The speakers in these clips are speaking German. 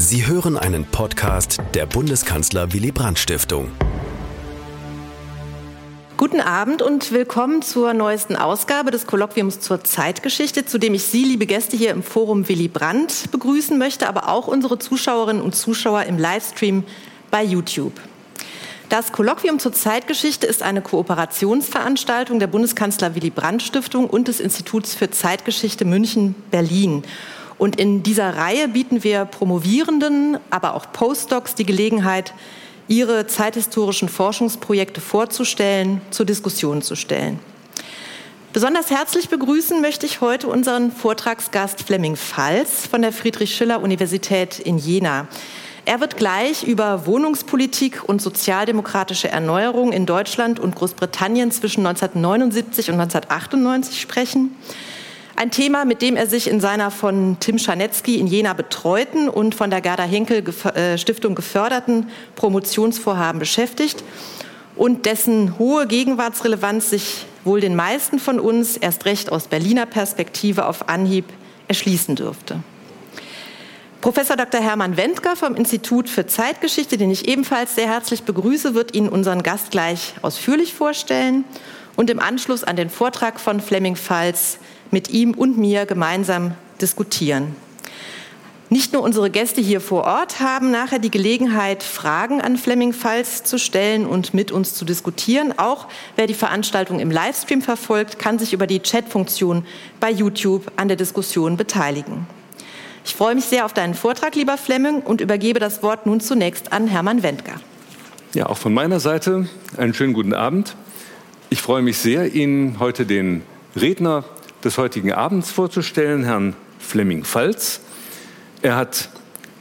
Sie hören einen Podcast der Bundeskanzler Willy Brandt Stiftung. Guten Abend und willkommen zur neuesten Ausgabe des Kolloquiums zur Zeitgeschichte, zu dem ich Sie, liebe Gäste, hier im Forum Willy Brandt begrüßen möchte, aber auch unsere Zuschauerinnen und Zuschauer im Livestream bei YouTube. Das Kolloquium zur Zeitgeschichte ist eine Kooperationsveranstaltung der Bundeskanzler Willy Brandt Stiftung und des Instituts für Zeitgeschichte München Berlin. Und in dieser Reihe bieten wir Promovierenden, aber auch Postdocs die Gelegenheit, ihre zeithistorischen Forschungsprojekte vorzustellen, zur Diskussion zu stellen. Besonders herzlich begrüßen möchte ich heute unseren Vortragsgast Flemming Pfalz von der Friedrich-Schiller-Universität in Jena. Er wird gleich über Wohnungspolitik und sozialdemokratische Erneuerung in Deutschland und Großbritannien zwischen 1979 und 1998 sprechen. Ein Thema, mit dem er sich in seiner von Tim Scharnetzky in Jena betreuten und von der Gerda Henkel äh, Stiftung geförderten Promotionsvorhaben beschäftigt und dessen hohe Gegenwartsrelevanz sich wohl den meisten von uns erst recht aus Berliner Perspektive auf Anhieb erschließen dürfte. Professor Dr. Hermann Wendker vom Institut für Zeitgeschichte, den ich ebenfalls sehr herzlich begrüße, wird Ihnen unseren Gast gleich ausführlich vorstellen und im Anschluss an den Vortrag von Flemming Pfalz mit ihm und mir gemeinsam diskutieren. Nicht nur unsere Gäste hier vor Ort haben nachher die Gelegenheit, Fragen an Flemming Pfalz zu stellen und mit uns zu diskutieren. Auch wer die Veranstaltung im Livestream verfolgt, kann sich über die Chatfunktion bei YouTube an der Diskussion beteiligen. Ich freue mich sehr auf deinen Vortrag, lieber Flemming, und übergebe das Wort nun zunächst an Hermann Wendker. Ja, auch von meiner Seite einen schönen guten Abend. Ich freue mich sehr, Ihnen heute den Redner des heutigen Abends vorzustellen, Herrn Flemming Falz. Er hat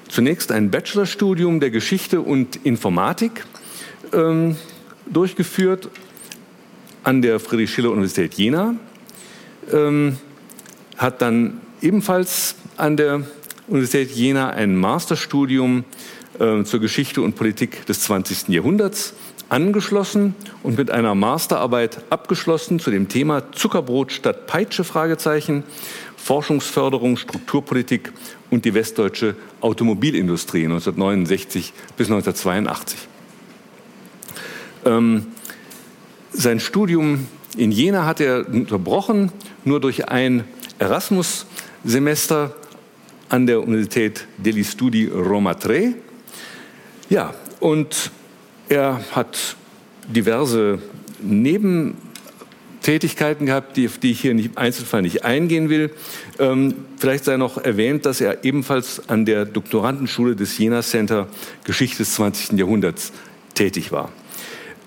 zunächst ein Bachelorstudium der Geschichte und Informatik ähm, durchgeführt an der Friedrich-Schiller-Universität Jena, ähm, hat dann ebenfalls an der Universität Jena ein Masterstudium äh, zur Geschichte und Politik des 20. Jahrhunderts angeschlossen und mit einer Masterarbeit abgeschlossen zu dem Thema Zuckerbrot statt Peitsche Fragezeichen, Forschungsförderung, Strukturpolitik und die westdeutsche Automobilindustrie 1969 bis 1982. Ähm, sein Studium in Jena hat er unterbrochen, nur durch ein Erasmus-Semester an der Universität degli Studi Roma Tre. Ja, und er hat diverse Nebentätigkeiten gehabt, die, die ich hier im Einzelfall nicht eingehen will. Ähm, vielleicht sei noch erwähnt, dass er ebenfalls an der Doktorandenschule des Jena Center Geschichte des 20. Jahrhunderts tätig war.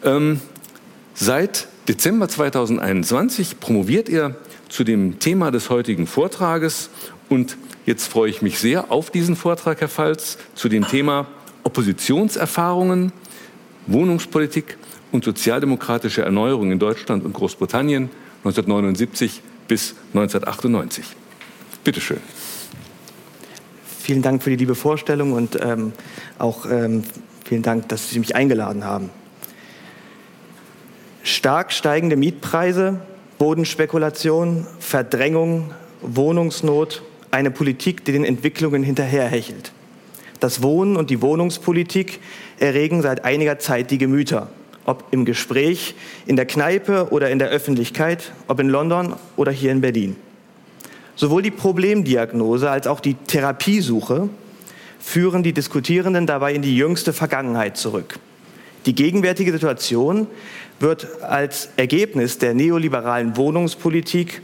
Ähm, seit Dezember 2021 promoviert er zu dem Thema des heutigen Vortrages und jetzt freue ich mich sehr auf diesen Vortrag, Herr Falz, zu dem Thema Oppositionserfahrungen Wohnungspolitik und sozialdemokratische Erneuerung in Deutschland und Großbritannien 1979 bis 1998. Bitte schön. Vielen Dank für die liebe Vorstellung und ähm, auch ähm, vielen Dank, dass Sie mich eingeladen haben. Stark steigende Mietpreise, Bodenspekulation, Verdrängung, Wohnungsnot, eine Politik, die den Entwicklungen hinterherhechelt. Das Wohnen und die Wohnungspolitik erregen seit einiger Zeit die Gemüter. Ob im Gespräch, in der Kneipe oder in der Öffentlichkeit, ob in London oder hier in Berlin. Sowohl die Problemdiagnose als auch die Therapiesuche führen die Diskutierenden dabei in die jüngste Vergangenheit zurück. Die gegenwärtige Situation wird als Ergebnis der neoliberalen Wohnungspolitik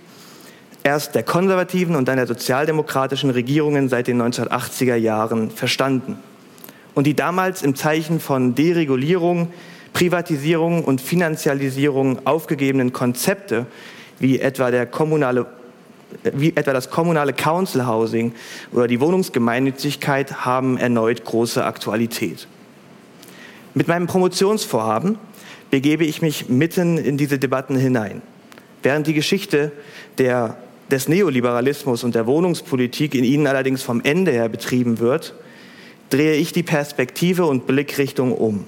erst der konservativen und dann der sozialdemokratischen Regierungen seit den 1980er Jahren verstanden und die damals im Zeichen von Deregulierung, Privatisierung und Finanzialisierung aufgegebenen Konzepte, wie etwa, der kommunale, wie etwa das kommunale Council Housing oder die Wohnungsgemeinnützigkeit, haben erneut große Aktualität. Mit meinem Promotionsvorhaben begebe ich mich mitten in diese Debatten hinein. Während die Geschichte der, des Neoliberalismus und der Wohnungspolitik in ihnen allerdings vom Ende her betrieben wird, drehe ich die Perspektive und Blickrichtung um.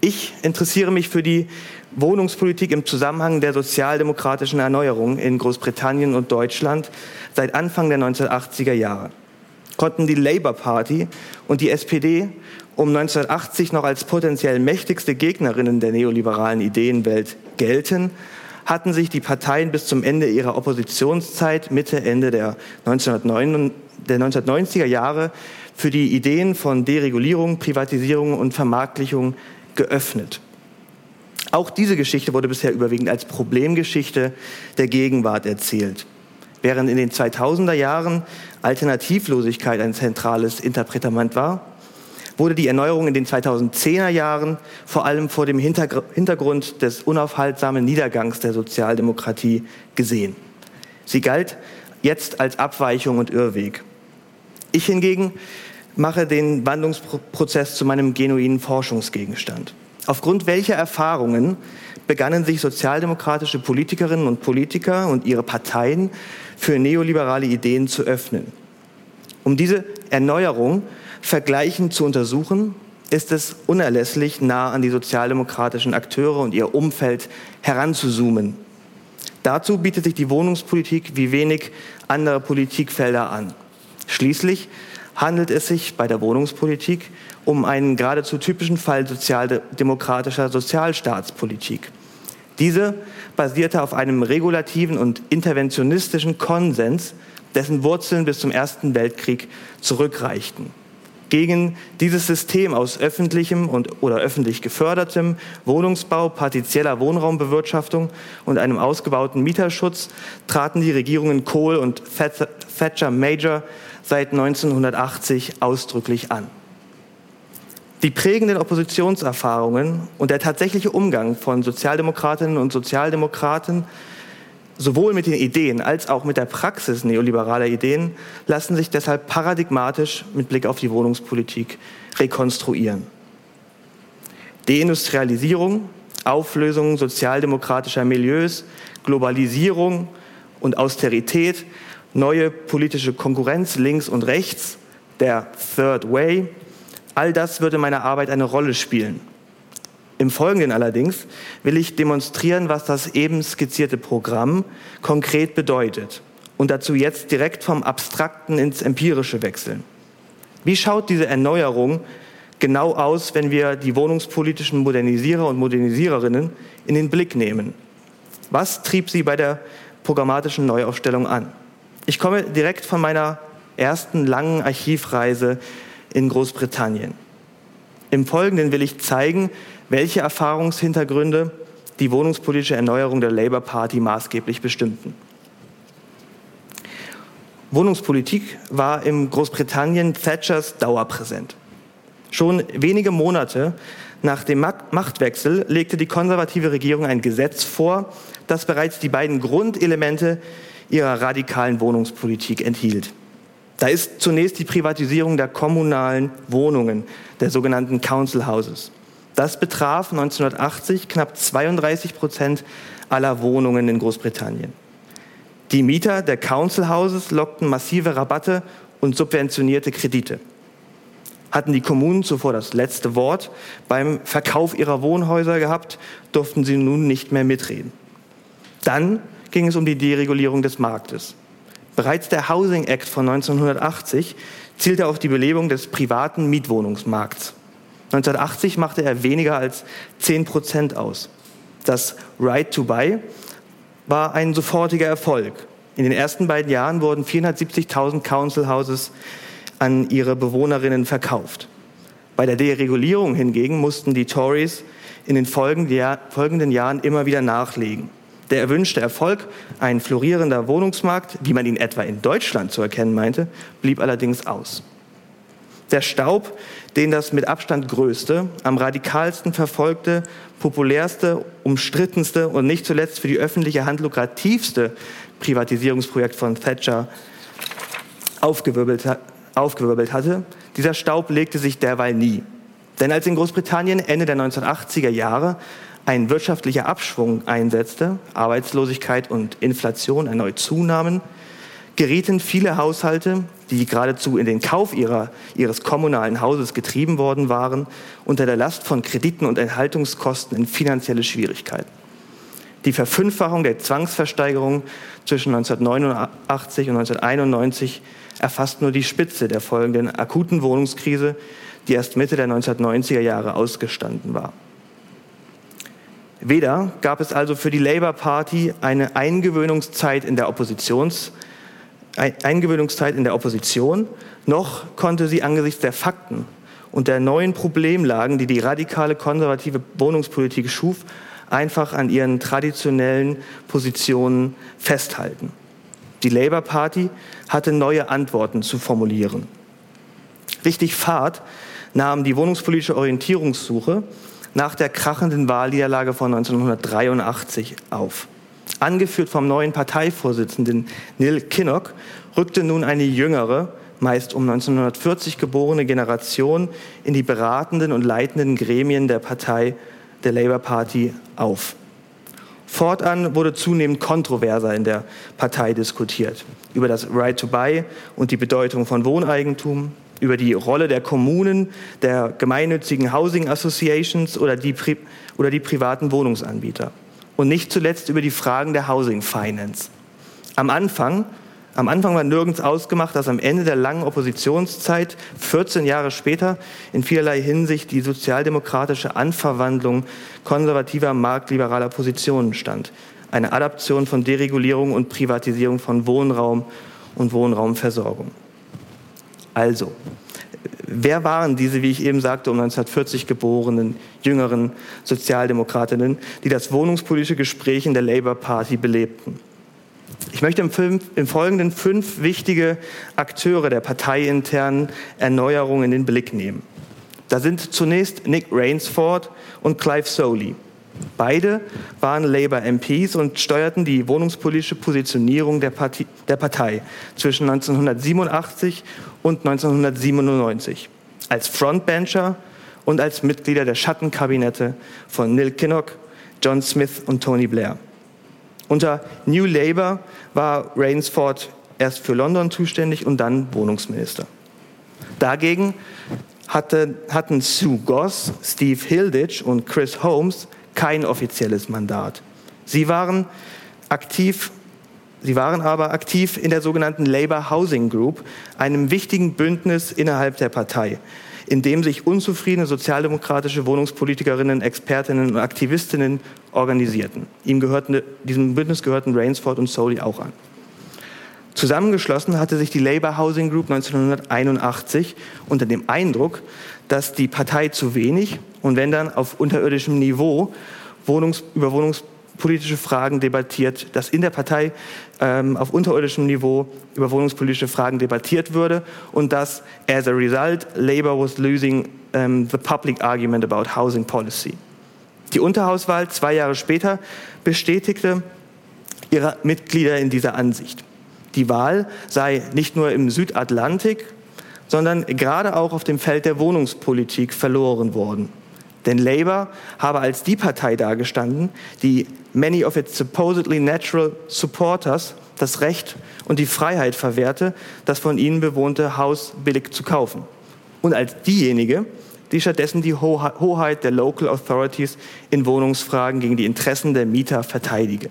Ich interessiere mich für die Wohnungspolitik im Zusammenhang der sozialdemokratischen Erneuerung in Großbritannien und Deutschland seit Anfang der 1980er Jahre. konnten die Labour Party und die SPD um 1980 noch als potenziell mächtigste Gegnerinnen der neoliberalen Ideenwelt gelten, hatten sich die Parteien bis zum Ende ihrer Oppositionszeit Mitte, Ende der, 1990er Jahre für die Ideen von Deregulierung, Privatisierung und Vermarktlichung geöffnet. Auch diese Geschichte wurde bisher überwiegend als Problemgeschichte der Gegenwart erzählt. Während in den 2000er Jahren Alternativlosigkeit ein zentrales Interpretament war, wurde die Erneuerung in den 2010er Jahren vor allem vor dem Hintergrund des unaufhaltsamen Niedergangs der Sozialdemokratie gesehen. Sie galt jetzt als Abweichung und Irrweg. Ich hingegen mache den Wandlungsprozess zu meinem genuinen Forschungsgegenstand. Aufgrund welcher Erfahrungen begannen sich sozialdemokratische Politikerinnen und Politiker und ihre Parteien für neoliberale Ideen zu öffnen. Um diese Erneuerung vergleichend zu untersuchen, ist es unerlässlich, nah an die sozialdemokratischen Akteure und ihr Umfeld heranzuzoomen. Dazu bietet sich die Wohnungspolitik wie wenig andere Politikfelder an. Schließlich handelt es sich bei der Wohnungspolitik um einen geradezu typischen Fall sozialdemokratischer Sozialstaatspolitik. Diese basierte auf einem regulativen und interventionistischen Konsens, dessen Wurzeln bis zum Ersten Weltkrieg zurückreichten. Gegen dieses System aus öffentlichem und, oder öffentlich gefördertem Wohnungsbau, partizieller Wohnraumbewirtschaftung und einem ausgebauten Mieterschutz traten die Regierungen Kohl und Thatcher Major seit 1980 ausdrücklich an. Die prägenden Oppositionserfahrungen und der tatsächliche Umgang von Sozialdemokratinnen und Sozialdemokraten sowohl mit den Ideen als auch mit der Praxis neoliberaler Ideen lassen sich deshalb paradigmatisch mit Blick auf die Wohnungspolitik rekonstruieren. Deindustrialisierung, Auflösung sozialdemokratischer Milieus, Globalisierung und Austerität neue politische Konkurrenz links und rechts, der Third Way, all das würde in meiner Arbeit eine Rolle spielen. Im Folgenden allerdings will ich demonstrieren, was das eben skizzierte Programm konkret bedeutet und dazu jetzt direkt vom Abstrakten ins Empirische wechseln. Wie schaut diese Erneuerung genau aus, wenn wir die wohnungspolitischen Modernisierer und Modernisiererinnen in den Blick nehmen? Was trieb sie bei der programmatischen Neuaufstellung an? Ich komme direkt von meiner ersten langen Archivreise in Großbritannien. Im Folgenden will ich zeigen, welche Erfahrungshintergründe die wohnungspolitische Erneuerung der Labour Party maßgeblich bestimmten. Wohnungspolitik war in Großbritannien Thatchers dauerpräsent. Schon wenige Monate nach dem Machtwechsel legte die konservative Regierung ein Gesetz vor, das bereits die beiden Grundelemente ihrer radikalen Wohnungspolitik enthielt. Da ist zunächst die Privatisierung der kommunalen Wohnungen, der sogenannten Council Houses. Das betraf 1980 knapp 32 Prozent aller Wohnungen in Großbritannien. Die Mieter der Council Houses lockten massive Rabatte und subventionierte Kredite. Hatten die Kommunen zuvor das letzte Wort beim Verkauf ihrer Wohnhäuser gehabt, durften sie nun nicht mehr mitreden. Dann ging es um die Deregulierung des Marktes. Bereits der Housing Act von 1980 zielte auf die Belebung des privaten Mietwohnungsmarkts. 1980 machte er weniger als 10 Prozent aus. Das Right to Buy war ein sofortiger Erfolg. In den ersten beiden Jahren wurden 470.000 Council Houses an ihre Bewohnerinnen verkauft. Bei der Deregulierung hingegen mussten die Tories in den folgenden Jahren immer wieder nachlegen. Der erwünschte Erfolg, ein florierender Wohnungsmarkt, wie man ihn etwa in Deutschland zu erkennen meinte, blieb allerdings aus. Der Staub, den das mit Abstand größte, am radikalsten verfolgte, populärste, umstrittenste und nicht zuletzt für die öffentliche Hand lukrativste Privatisierungsprojekt von Thatcher aufgewirbelt, aufgewirbelt hatte, dieser Staub legte sich derweil nie. Denn als in Großbritannien Ende der 1980er Jahre ein wirtschaftlicher Abschwung einsetzte, Arbeitslosigkeit und Inflation erneut zunahmen, gerieten viele Haushalte, die geradezu in den Kauf ihrer, ihres kommunalen Hauses getrieben worden waren, unter der Last von Krediten und Enthaltungskosten in finanzielle Schwierigkeiten. Die Verfünffachung der Zwangsversteigerung zwischen 1989 und 1991 erfasst nur die Spitze der folgenden akuten Wohnungskrise, die erst Mitte der 1990er Jahre ausgestanden war. Weder gab es also für die Labour Party eine Eingewöhnungszeit in der Oppositions, Eingewöhnungszeit in der Opposition, noch konnte sie angesichts der Fakten und der neuen Problemlagen, die die radikale konservative Wohnungspolitik schuf, einfach an ihren traditionellen Positionen festhalten. Die Labour Party hatte neue Antworten zu formulieren. Richtig Fahrt nahm die wohnungspolitische Orientierungssuche nach der krachenden Wahlniederlage von 1983 auf. Angeführt vom neuen Parteivorsitzenden Neil Kinnock rückte nun eine jüngere, meist um 1940 geborene Generation in die beratenden und leitenden Gremien der Partei der Labour Party auf. Fortan wurde zunehmend kontroverser in der Partei diskutiert über das Right to Buy und die Bedeutung von Wohneigentum, über die Rolle der Kommunen, der gemeinnützigen Housing Associations oder die, oder die privaten Wohnungsanbieter. Und nicht zuletzt über die Fragen der Housing Finance. Am Anfang am Anfang war nirgends ausgemacht, dass am Ende der langen Oppositionszeit, 14 Jahre später, in vielerlei Hinsicht die sozialdemokratische Anverwandlung konservativer marktliberaler Positionen stand. Eine Adaption von Deregulierung und Privatisierung von Wohnraum und Wohnraumversorgung. Also, wer waren diese, wie ich eben sagte, um 1940 geborenen jüngeren Sozialdemokratinnen, die das wohnungspolitische Gespräch in der Labour Party belebten? Ich möchte im, Film, im, Folgenden fünf wichtige Akteure der parteiinternen Erneuerung in den Blick nehmen. Da sind zunächst Nick Rainsford und Clive Soley. Beide waren Labour MPs und steuerten die wohnungspolitische Positionierung der, Parti der Partei zwischen 1987 und 1997 als Frontbencher und als Mitglieder der Schattenkabinette von Neil Kinnock, John Smith und Tony Blair. Unter New Labour war Rainsford erst für London zuständig und dann Wohnungsminister. Dagegen hatte, hatten Sue Goss, Steve Hilditch und Chris Holmes kein offizielles Mandat. Sie waren aktiv Sie waren aber aktiv in der sogenannten Labour Housing Group, einem wichtigen Bündnis innerhalb der Partei, in dem sich unzufriedene sozialdemokratische Wohnungspolitikerinnen, Expertinnen und Aktivistinnen organisierten. Ihm gehörten, diesem Bündnis gehörten Rainsford und Soley auch an. Zusammengeschlossen hatte sich die Labour Housing Group 1981 unter dem Eindruck, dass die Partei zu wenig und wenn dann auf unterirdischem Niveau Wohnungs über wohnungspolitische Fragen debattiert, dass in der Partei ähm, auf unterirdischem Niveau über wohnungspolitische Fragen debattiert würde und dass as a result Labour was losing um, the public argument about housing policy. Die Unterhauswahl zwei Jahre später bestätigte ihre Mitglieder in dieser Ansicht. Die Wahl sei nicht nur im Südatlantik, sondern gerade auch auf dem Feld der Wohnungspolitik verloren worden. Denn Labour habe als die Partei dargestanden, die many of its supposedly natural supporters das Recht und die Freiheit verwehrte, das von ihnen bewohnte Haus billig zu kaufen. Und als diejenige, die stattdessen die Hoheit der Local Authorities in Wohnungsfragen gegen die Interessen der Mieter verteidige.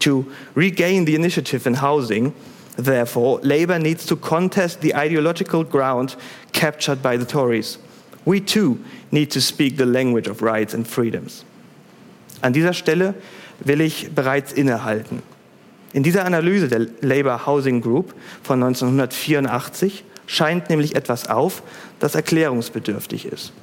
To regain the initiative in housing, therefore, Labour needs to contest the ideological ground captured by the Tories. We too need to speak the language of rights and freedoms. An dieser Stelle will ich bereits innehalten. In dieser Analyse der Labour Housing Group von 1984 scheint nämlich etwas auf, das erklärungsbedürftig ist.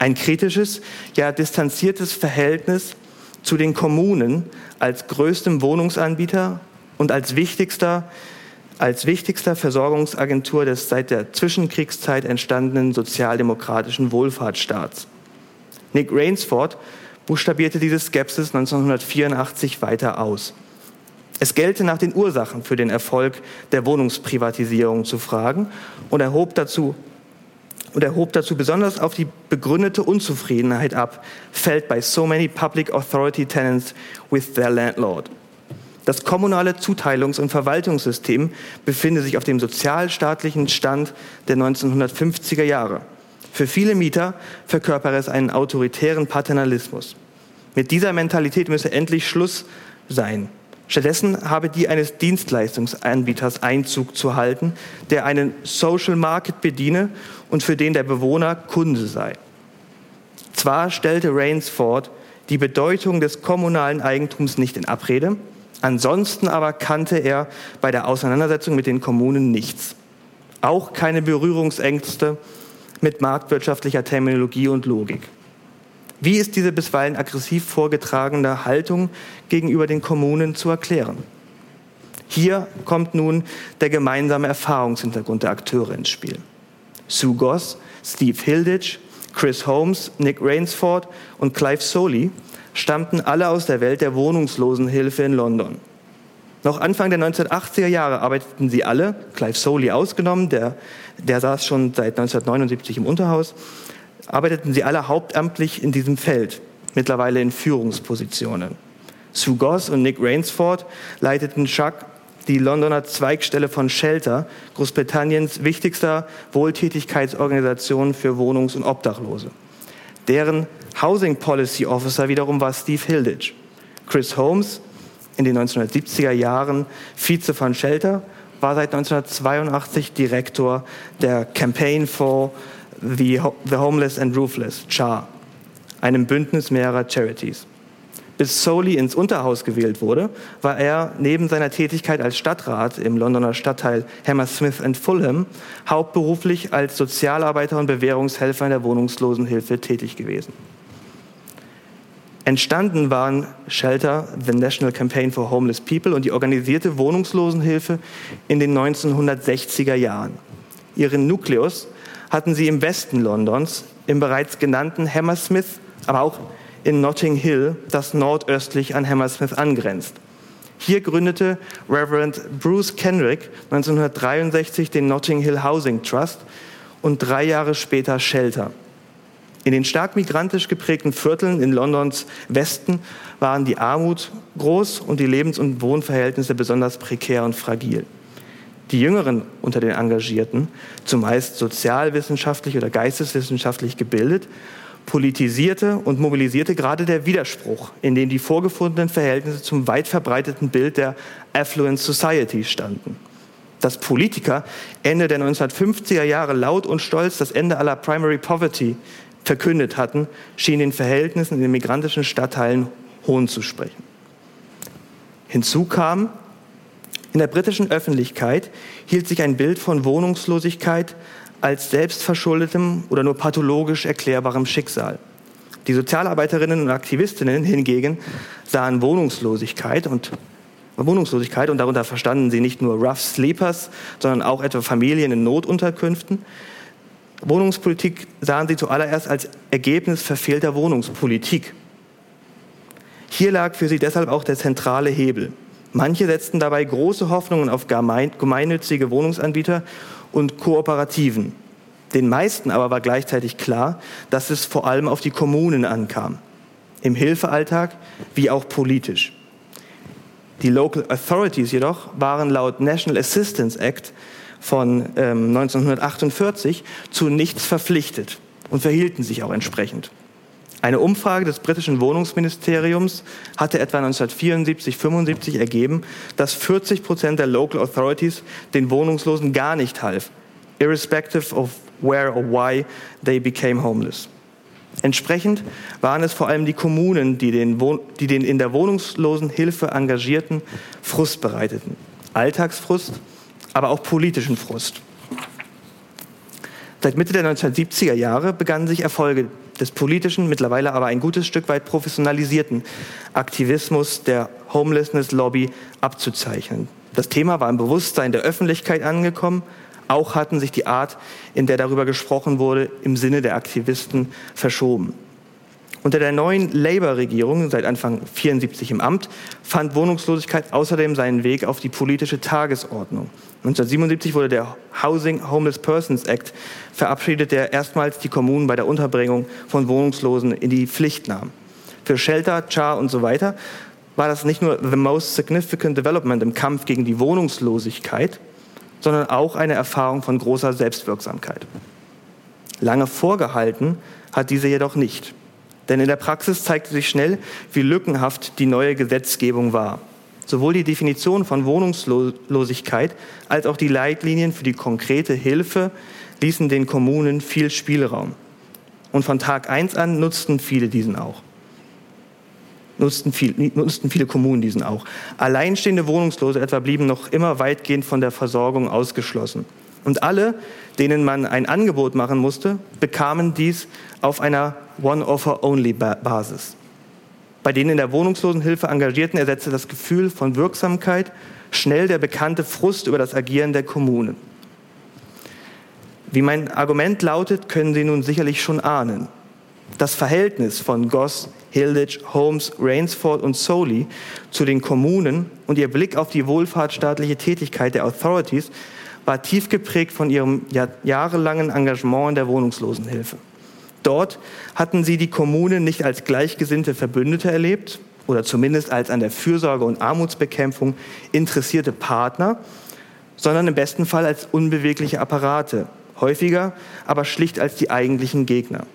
Ein kritisches, ja distanziertes Verhältnis zu den Kommunen als größtem Wohnungsanbieter und als wichtigster, als wichtigster Versorgungsagentur des seit der Zwischenkriegszeit entstandenen sozialdemokratischen Wohlfahrtsstaats. Nick Rainsford buchstabierte diese Skepsis 1984 weiter aus. Es gelte nach den Ursachen für den Erfolg der Wohnungsprivatisierung zu fragen und erhob dazu und erhob dazu besonders auf die begründete Unzufriedenheit ab, fällt by so many public authority tenants with their landlord. Das kommunale Zuteilungs- und Verwaltungssystem befinde sich auf dem sozialstaatlichen Stand der 1950er Jahre. Für viele Mieter verkörpere es einen autoritären Paternalismus. Mit dieser Mentalität müsse endlich Schluss sein. Stattdessen habe die eines Dienstleistungsanbieters Einzug zu halten, der einen Social Market bediene und für den der Bewohner Kunde sei. Zwar stellte Rainsford die Bedeutung des kommunalen Eigentums nicht in Abrede, ansonsten aber kannte er bei der Auseinandersetzung mit den Kommunen nichts. Auch keine Berührungsängste mit marktwirtschaftlicher Terminologie und Logik. Wie ist diese bisweilen aggressiv vorgetragene Haltung gegenüber den Kommunen zu erklären? Hier kommt nun der gemeinsame Erfahrungshintergrund der Akteure ins Spiel. Sue Goss, Steve Hilditch, Chris Holmes, Nick Rainsford und Clive Soley stammten alle aus der Welt der Wohnungslosenhilfe in London. Noch Anfang der 1980er Jahre arbeiteten sie alle, Clive Soley ausgenommen, der, der saß schon seit 1979 im Unterhaus, arbeiteten sie alle hauptamtlich in diesem Feld, mittlerweile in Führungspositionen. Sue Goss und Nick Rainsford leiteten Chuck die Londoner Zweigstelle von Shelter, Großbritanniens wichtigster Wohltätigkeitsorganisation für Wohnungs- und Obdachlose. Deren Housing Policy Officer wiederum war Steve Hilditch. Chris Holmes, in den 1970er Jahren Vize von Shelter, war seit 1982 Direktor der Campaign for the, Homeless and Roofless, CHAR, einem Bündnis mehrerer Charities. Bis Soli ins Unterhaus gewählt wurde, war er neben seiner Tätigkeit als Stadtrat im Londoner Stadtteil Hammersmith and Fulham hauptberuflich als Sozialarbeiter und Bewährungshelfer in der Wohnungslosenhilfe tätig gewesen. Entstanden waren Shelter, the National Campaign for Homeless People und die organisierte Wohnungslosenhilfe in den 1960er Jahren. Ihren Nukleus hatten sie im Westen Londons, im bereits genannten Hammersmith, aber auch in Notting Hill, das nordöstlich an Hammersmith angrenzt. Hier gründete Reverend Bruce Kenrick 1963 den Notting Hill Housing Trust und drei Jahre später Shelter. In den stark migrantisch geprägten Vierteln in Londons Westen waren die Armut groß und die Lebens- und Wohnverhältnisse besonders prekär und fragil. Die Jüngeren unter den Engagierten, zumeist sozialwissenschaftlich oder geisteswissenschaftlich gebildet, politisierte und mobilisierte gerade der Widerspruch, in dem die vorgefundenen Verhältnisse zum weit verbreiteten Bild der Affluent Society standen. Dass Politiker Ende der 1950er Jahre laut und stolz das Ende aller Primary Poverty verkündet hatten, schien den Verhältnissen in den migrantischen Stadtteilen Hohn zu sprechen. Hinzu kam, in der britischen Öffentlichkeit hielt sich ein Bild von Wohnungslosigkeit als selbstverschuldetem oder nur pathologisch erklärbarem Schicksal. Die Sozialarbeiterinnen und Aktivistinnen hingegen sahen Wohnungslosigkeit und Wohnungslosigkeit und darunter verstanden sie nicht nur Rough Sleepers, sondern auch etwa Familien in Notunterkünften. Wohnungspolitik sahen sie zuallererst als Ergebnis verfehlter Wohnungspolitik. Hier lag für sie deshalb auch der zentrale Hebel. Manche setzten dabei große Hoffnungen auf gemeinnützige Wohnungsanbieter und Kooperativen. Den meisten aber war gleichzeitig klar, dass es vor allem auf die Kommunen ankam, im Hilfealltag wie auch politisch. Die Local Authorities jedoch waren laut National Assistance Act von ähm, 1948 zu nichts verpflichtet und verhielten sich auch entsprechend. Eine Umfrage des britischen Wohnungsministeriums hatte etwa 1974, 75 ergeben, dass 40 Prozent der Local Authorities den Wohnungslosen gar nicht half, irrespective of where or why they became homeless. Entsprechend waren es vor allem die Kommunen, die den, die den in der Wohnungslosenhilfe Engagierten Frust bereiteten. Alltagsfrust, aber auch politischen Frust. Seit Mitte der 1970er Jahre begannen sich Erfolge des politischen, mittlerweile aber ein gutes Stück weit professionalisierten Aktivismus der Homelessness Lobby abzuzeichnen. Das Thema war im Bewusstsein der Öffentlichkeit angekommen. Auch hatten sich die Art, in der darüber gesprochen wurde, im Sinne der Aktivisten verschoben. Unter der neuen Labour-Regierung, seit Anfang 74 im Amt, fand Wohnungslosigkeit außerdem seinen Weg auf die politische Tagesordnung. 1977 wurde der Housing Homeless Persons Act verabschiedet, der erstmals die Kommunen bei der Unterbringung von Wohnungslosen in die Pflicht nahm. Für Shelter, Char und so weiter war das nicht nur the most significant development im Kampf gegen die Wohnungslosigkeit, sondern auch eine Erfahrung von großer Selbstwirksamkeit. Lange vorgehalten hat diese jedoch nicht. Denn in der Praxis zeigte sich schnell, wie lückenhaft die neue Gesetzgebung war. Sowohl die Definition von Wohnungslosigkeit als auch die Leitlinien für die konkrete Hilfe ließen den Kommunen viel Spielraum. Und von Tag 1 an nutzten viele diesen auch. Nutzten, viel, nutzten viele Kommunen diesen auch. Alleinstehende Wohnungslose etwa blieben noch immer weitgehend von der Versorgung ausgeschlossen. Und alle, denen man ein Angebot machen musste, bekamen dies auf einer One-Offer-Only-Basis. Bei den in der Wohnungslosenhilfe Engagierten ersetzte das Gefühl von Wirksamkeit schnell der bekannte Frust über das Agieren der Kommunen. Wie mein Argument lautet, können Sie nun sicherlich schon ahnen. Das Verhältnis von Goss, Hilditch, Holmes, Rainsford und Soley zu den Kommunen und ihr Blick auf die wohlfahrtsstaatliche Tätigkeit der Authorities war tief geprägt von ihrem jahrelangen Engagement in der Wohnungslosenhilfe. Dort hatten sie die Kommunen nicht als gleichgesinnte Verbündete erlebt oder zumindest als an der Fürsorge und Armutsbekämpfung interessierte Partner, sondern im besten Fall als unbewegliche Apparate, häufiger aber schlicht als die eigentlichen Gegner.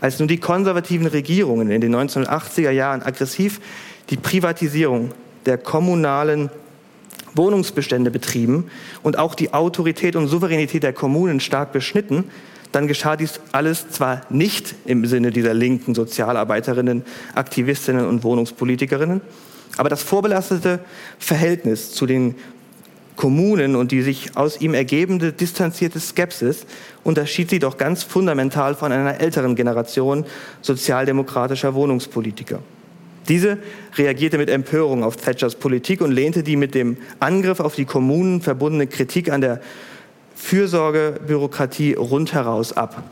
Als nun die konservativen Regierungen in den 1980er Jahren aggressiv die Privatisierung der kommunalen Wohnungsbestände betrieben und auch die Autorität und Souveränität der Kommunen stark beschnitten, dann geschah dies alles zwar nicht im Sinne dieser linken Sozialarbeiterinnen, Aktivistinnen und Wohnungspolitikerinnen, aber das vorbelastete Verhältnis zu den Kommunen und die sich aus ihm ergebende distanzierte Skepsis unterschied sie doch ganz fundamental von einer älteren Generation sozialdemokratischer Wohnungspolitiker. Diese reagierte mit Empörung auf Thatchers Politik und lehnte die mit dem Angriff auf die Kommunen verbundene Kritik an der Fürsorgebürokratie rundheraus ab.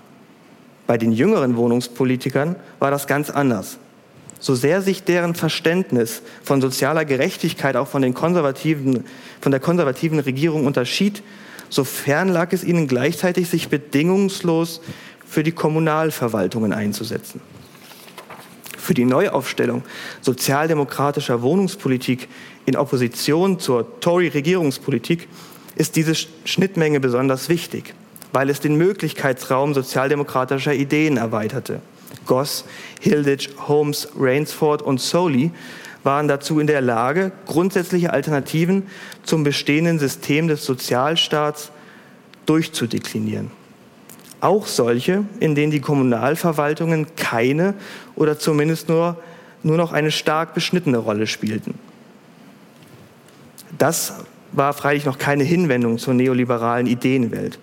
Bei den jüngeren Wohnungspolitikern war das ganz anders. So sehr sich deren Verständnis von sozialer Gerechtigkeit auch von, den konservativen, von der konservativen Regierung unterschied, sofern lag es ihnen gleichzeitig, sich bedingungslos für die Kommunalverwaltungen einzusetzen. Für die Neuaufstellung sozialdemokratischer Wohnungspolitik in Opposition zur Tory-Regierungspolitik ist diese Schnittmenge besonders wichtig, weil es den Möglichkeitsraum sozialdemokratischer Ideen erweiterte. Goss, Hilditch, Holmes, Rainsford und Soley waren dazu in der Lage, grundsätzliche Alternativen zum bestehenden System des Sozialstaats durchzudeklinieren. Auch solche, in denen die Kommunalverwaltungen keine oder zumindest nur, nur noch eine stark beschnittene Rolle spielten. Das war freilich noch keine Hinwendung zur neoliberalen Ideenwelt.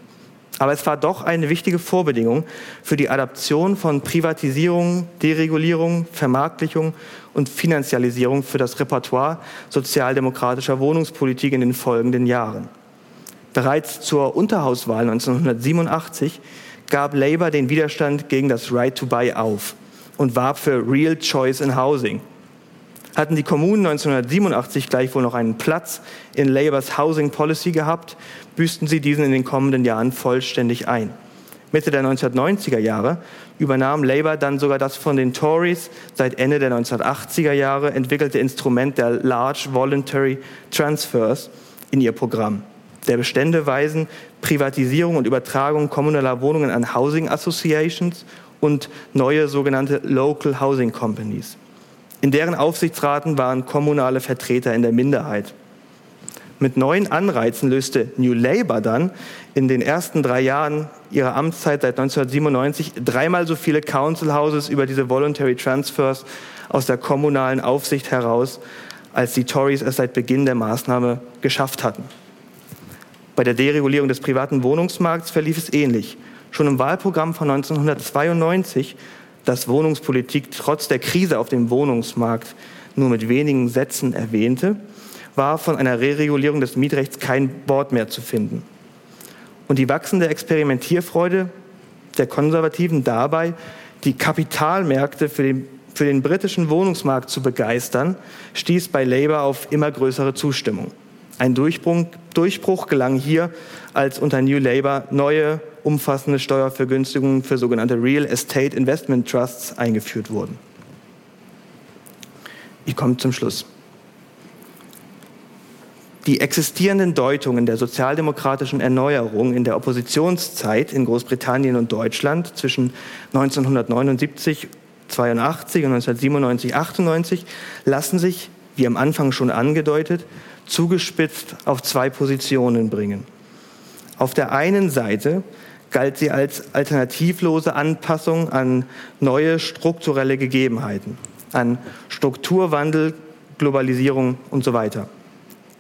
Aber es war doch eine wichtige Vorbedingung für die Adaption von Privatisierung, Deregulierung, Vermarktlichung und Finanzialisierung für das Repertoire sozialdemokratischer Wohnungspolitik in den folgenden Jahren. Bereits zur Unterhauswahl 1987 gab Labour den Widerstand gegen das Right to Buy auf und warb für Real Choice in Housing, hatten die Kommunen 1987 gleichwohl noch einen Platz in Labours Housing Policy gehabt, büßten sie diesen in den kommenden Jahren vollständig ein. Mitte der 1990er Jahre übernahm Labour dann sogar das von den Tories seit Ende der 1980er Jahre entwickelte Instrument der Large Voluntary Transfers in ihr Programm. Der Bestände weisen Privatisierung und Übertragung kommunaler Wohnungen an Housing Associations und neue sogenannte Local Housing Companies. In deren Aufsichtsraten waren kommunale Vertreter in der Minderheit. Mit neuen Anreizen löste New Labour dann in den ersten drei Jahren ihrer Amtszeit seit 1997 dreimal so viele Council Houses über diese Voluntary Transfers aus der kommunalen Aufsicht heraus, als die Tories es seit Beginn der Maßnahme geschafft hatten. Bei der Deregulierung des privaten Wohnungsmarkts verlief es ähnlich. Schon im Wahlprogramm von 1992 dass Wohnungspolitik trotz der Krise auf dem Wohnungsmarkt nur mit wenigen Sätzen erwähnte, war von einer Reregulierung des Mietrechts kein Wort mehr zu finden. Und die wachsende Experimentierfreude der Konservativen dabei, die Kapitalmärkte für den, für den britischen Wohnungsmarkt zu begeistern, stieß bei Labour auf immer größere Zustimmung. Ein Durchbruch, Durchbruch gelang hier, als unter New Labour neue umfassende Steuervergünstigungen für sogenannte Real Estate Investment Trusts eingeführt wurden. Ich komme zum Schluss. Die existierenden Deutungen der sozialdemokratischen Erneuerung in der Oppositionszeit in Großbritannien und Deutschland zwischen 1979 82 und 1997 98 lassen sich wie am Anfang schon angedeutet, zugespitzt auf zwei Positionen bringen. Auf der einen Seite galt sie als alternativlose Anpassung an neue strukturelle Gegebenheiten, an Strukturwandel, Globalisierung und so weiter.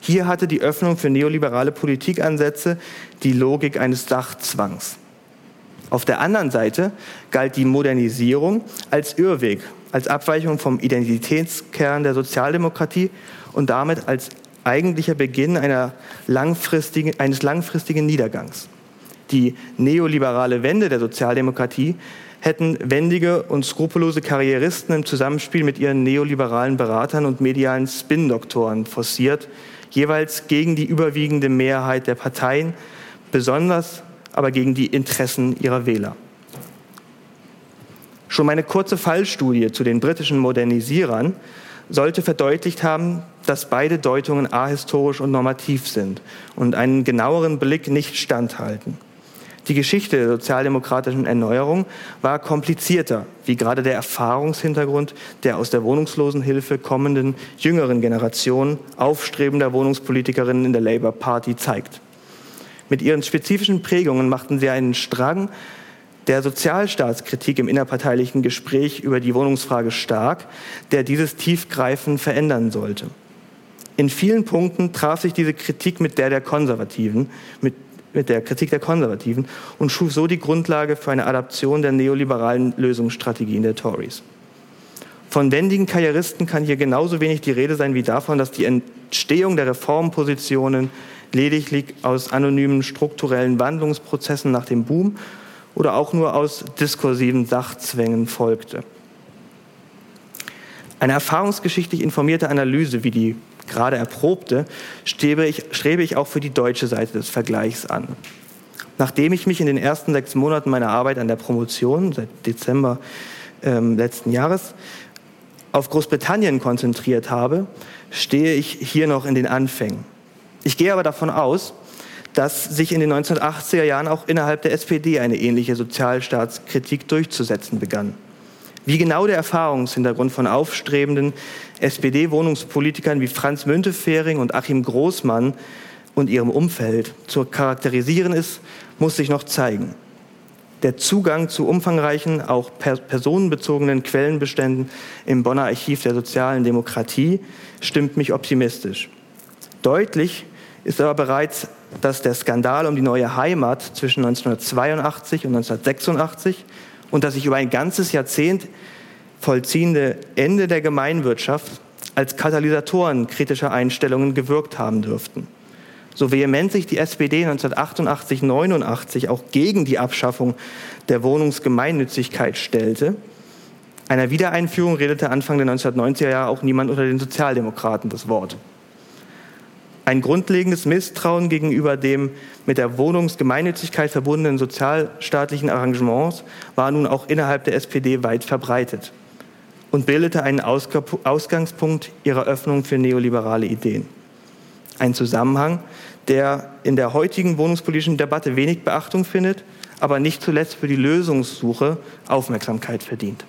Hier hatte die Öffnung für neoliberale Politikansätze die Logik eines Sachzwangs. Auf der anderen Seite galt die Modernisierung als Irrweg, als Abweichung vom Identitätskern der Sozialdemokratie und damit als eigentlicher Beginn langfristigen, eines langfristigen Niedergangs. Die neoliberale Wende der Sozialdemokratie hätten wendige und skrupellose Karrieristen im Zusammenspiel mit ihren neoliberalen Beratern und medialen Spin-Doktoren forciert, jeweils gegen die überwiegende Mehrheit der Parteien, besonders aber gegen die Interessen ihrer Wähler. Schon meine kurze Fallstudie zu den britischen Modernisierern sollte verdeutlicht haben, dass beide Deutungen ahistorisch und normativ sind und einen genaueren Blick nicht standhalten. Die Geschichte der sozialdemokratischen Erneuerung war komplizierter, wie gerade der Erfahrungshintergrund der aus der Wohnungslosenhilfe kommenden jüngeren Generation aufstrebender Wohnungspolitikerinnen in der Labour Party zeigt. Mit ihren spezifischen Prägungen machten sie einen Strang der Sozialstaatskritik im innerparteilichen Gespräch über die Wohnungsfrage stark, der dieses tiefgreifend verändern sollte. In vielen Punkten traf sich diese Kritik mit der der Konservativen, mit mit der Kritik der Konservativen und schuf so die Grundlage für eine Adaption der neoliberalen Lösungsstrategien der Tories. Von wendigen Karrieristen kann hier genauso wenig die Rede sein wie davon, dass die Entstehung der Reformpositionen lediglich aus anonymen strukturellen Wandlungsprozessen nach dem Boom oder auch nur aus diskursiven Sachzwängen folgte. Eine erfahrungsgeschichtlich informierte Analyse, wie die gerade erprobte, strebe ich, strebe ich auch für die deutsche Seite des Vergleichs an. Nachdem ich mich in den ersten sechs Monaten meiner Arbeit an der Promotion, seit Dezember ähm, letzten Jahres, auf Großbritannien konzentriert habe, stehe ich hier noch in den Anfängen. Ich gehe aber davon aus, dass sich in den 1980er Jahren auch innerhalb der SPD eine ähnliche Sozialstaatskritik durchzusetzen begann. Wie genau der Erfahrungshintergrund von aufstrebenden SPD-Wohnungspolitikern wie Franz Müntefering und Achim Großmann und ihrem Umfeld zu charakterisieren ist, muss sich noch zeigen. Der Zugang zu umfangreichen, auch personenbezogenen Quellenbeständen im Bonner Archiv der sozialen Demokratie stimmt mich optimistisch. Deutlich ist aber bereits, dass der Skandal um die neue Heimat zwischen 1982 und 1986 und das sich über ein ganzes Jahrzehnt vollziehende Ende der Gemeinwirtschaft als Katalysatoren kritischer Einstellungen gewirkt haben dürften. So vehement sich die SPD 1988, 89 auch gegen die Abschaffung der Wohnungsgemeinnützigkeit stellte, einer Wiedereinführung redete Anfang der 1990er Jahre auch niemand unter den Sozialdemokraten das Wort. Ein grundlegendes Misstrauen gegenüber dem mit der Wohnungsgemeinnützigkeit verbundenen sozialstaatlichen Arrangements war nun auch innerhalb der SPD weit verbreitet und bildete einen Ausgangspunkt ihrer Öffnung für neoliberale Ideen. Ein Zusammenhang, der in der heutigen wohnungspolitischen Debatte wenig Beachtung findet, aber nicht zuletzt für die Lösungssuche Aufmerksamkeit verdient.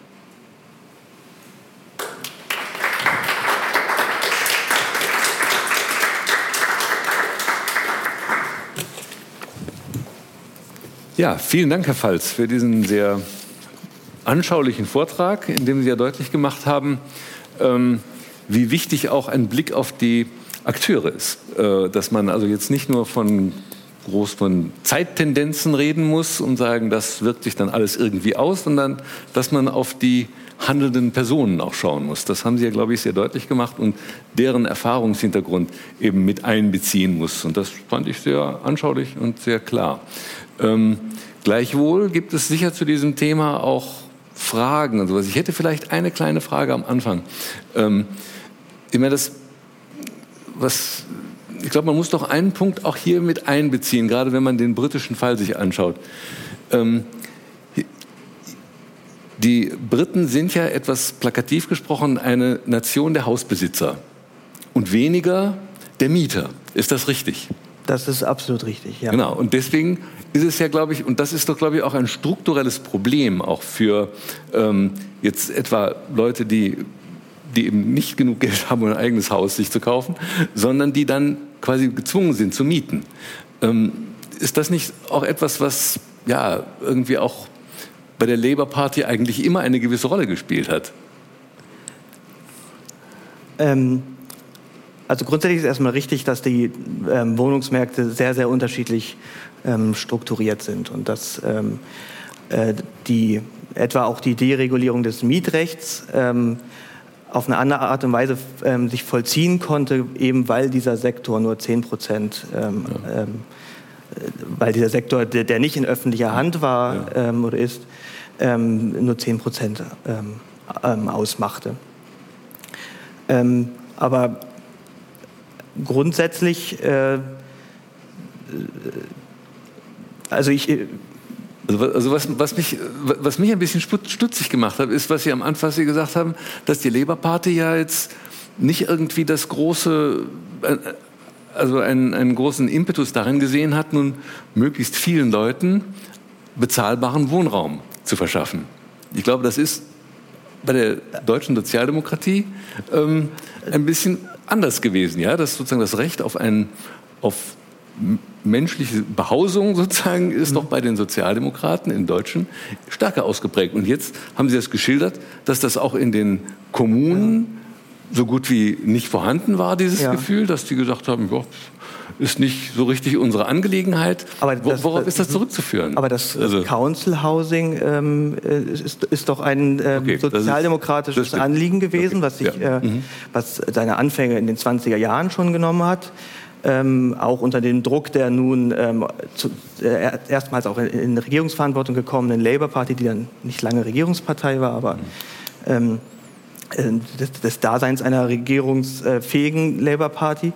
Ja, vielen Dank, Herr Falz, für diesen sehr anschaulichen Vortrag, in dem Sie ja deutlich gemacht haben, ähm, wie wichtig auch ein Blick auf die Akteure ist. Äh, dass man also jetzt nicht nur von groß von Zeittendenzen reden muss und sagen, das wirkt sich dann alles irgendwie aus, sondern dass man auf die handelnden Personen auch schauen muss. Das haben Sie ja, glaube ich, sehr deutlich gemacht und deren Erfahrungshintergrund eben mit einbeziehen muss. Und das fand ich sehr anschaulich und sehr klar. Ähm, gleichwohl gibt es sicher zu diesem Thema auch Fragen und sowas. Ich hätte vielleicht eine kleine Frage am Anfang. Ähm, immer das, was, ich glaube, man muss doch einen Punkt auch hier mit einbeziehen, gerade wenn man den britischen Fall sich anschaut. Ähm, die Briten sind ja etwas plakativ gesprochen eine Nation der Hausbesitzer und weniger der Mieter. Ist das richtig? Das ist absolut richtig, ja. Genau. Und deswegen ist es ja, glaube ich, und das ist doch, glaube ich, auch ein strukturelles Problem, auch für ähm, jetzt etwa Leute, die die eben nicht genug Geld haben, um ein eigenes Haus sich zu kaufen, sondern die dann quasi gezwungen sind zu mieten. Ähm, ist das nicht auch etwas, was ja irgendwie auch bei der Labour Party eigentlich immer eine gewisse Rolle gespielt hat? Ähm, also grundsätzlich ist erstmal richtig, dass die ähm, Wohnungsmärkte sehr, sehr unterschiedlich ähm, strukturiert sind und dass ähm, äh, die etwa auch die Deregulierung des Mietrechts ähm, auf eine andere Art und Weise ähm, sich vollziehen konnte, eben weil dieser Sektor nur 10 Prozent, ähm, ja. äh, weil dieser Sektor, der, der, nicht in öffentlicher Hand war ja. oder ist, nur 10 Prozent ausmachte. aber grundsätzlich, äh, also ich. Äh, also, also was, was, mich, was mich ein bisschen stutzig gemacht hat, ist, was Sie am Anfang Sie gesagt haben, dass die Labour Party ja jetzt nicht irgendwie das große, äh, also einen, einen großen Impetus darin gesehen hat, nun möglichst vielen Leuten bezahlbaren Wohnraum zu verschaffen. Ich glaube, das ist bei der deutschen Sozialdemokratie ähm, ein bisschen anders gewesen, ja, dass sozusagen das Recht auf ein auf menschliche Behausung sozusagen ist mhm. doch bei den Sozialdemokraten in Deutschen stärker ausgeprägt. Und jetzt haben Sie das geschildert, dass das auch in den Kommunen so gut wie nicht vorhanden war, dieses ja. Gefühl, dass die gesagt haben, ja, ist nicht so richtig unsere Angelegenheit. Aber das, Worauf ist das zurückzuführen? Aber das also, Council Housing ähm, ist, ist, doch ein ähm, okay, sozialdemokratisches ist, Anliegen gewesen, okay, was, sich, ja. äh, mhm. was seine Anfänge in den 20er Jahren schon genommen hat. Ähm, auch unter dem Druck der nun ähm, zu, äh, erstmals auch in, in, Regierungsverantwortung gekommenen Labour Party, die dann nicht lange Regierungspartei war, aber ähm, äh, des, des, Daseins einer regierungsfähigen Labour Party.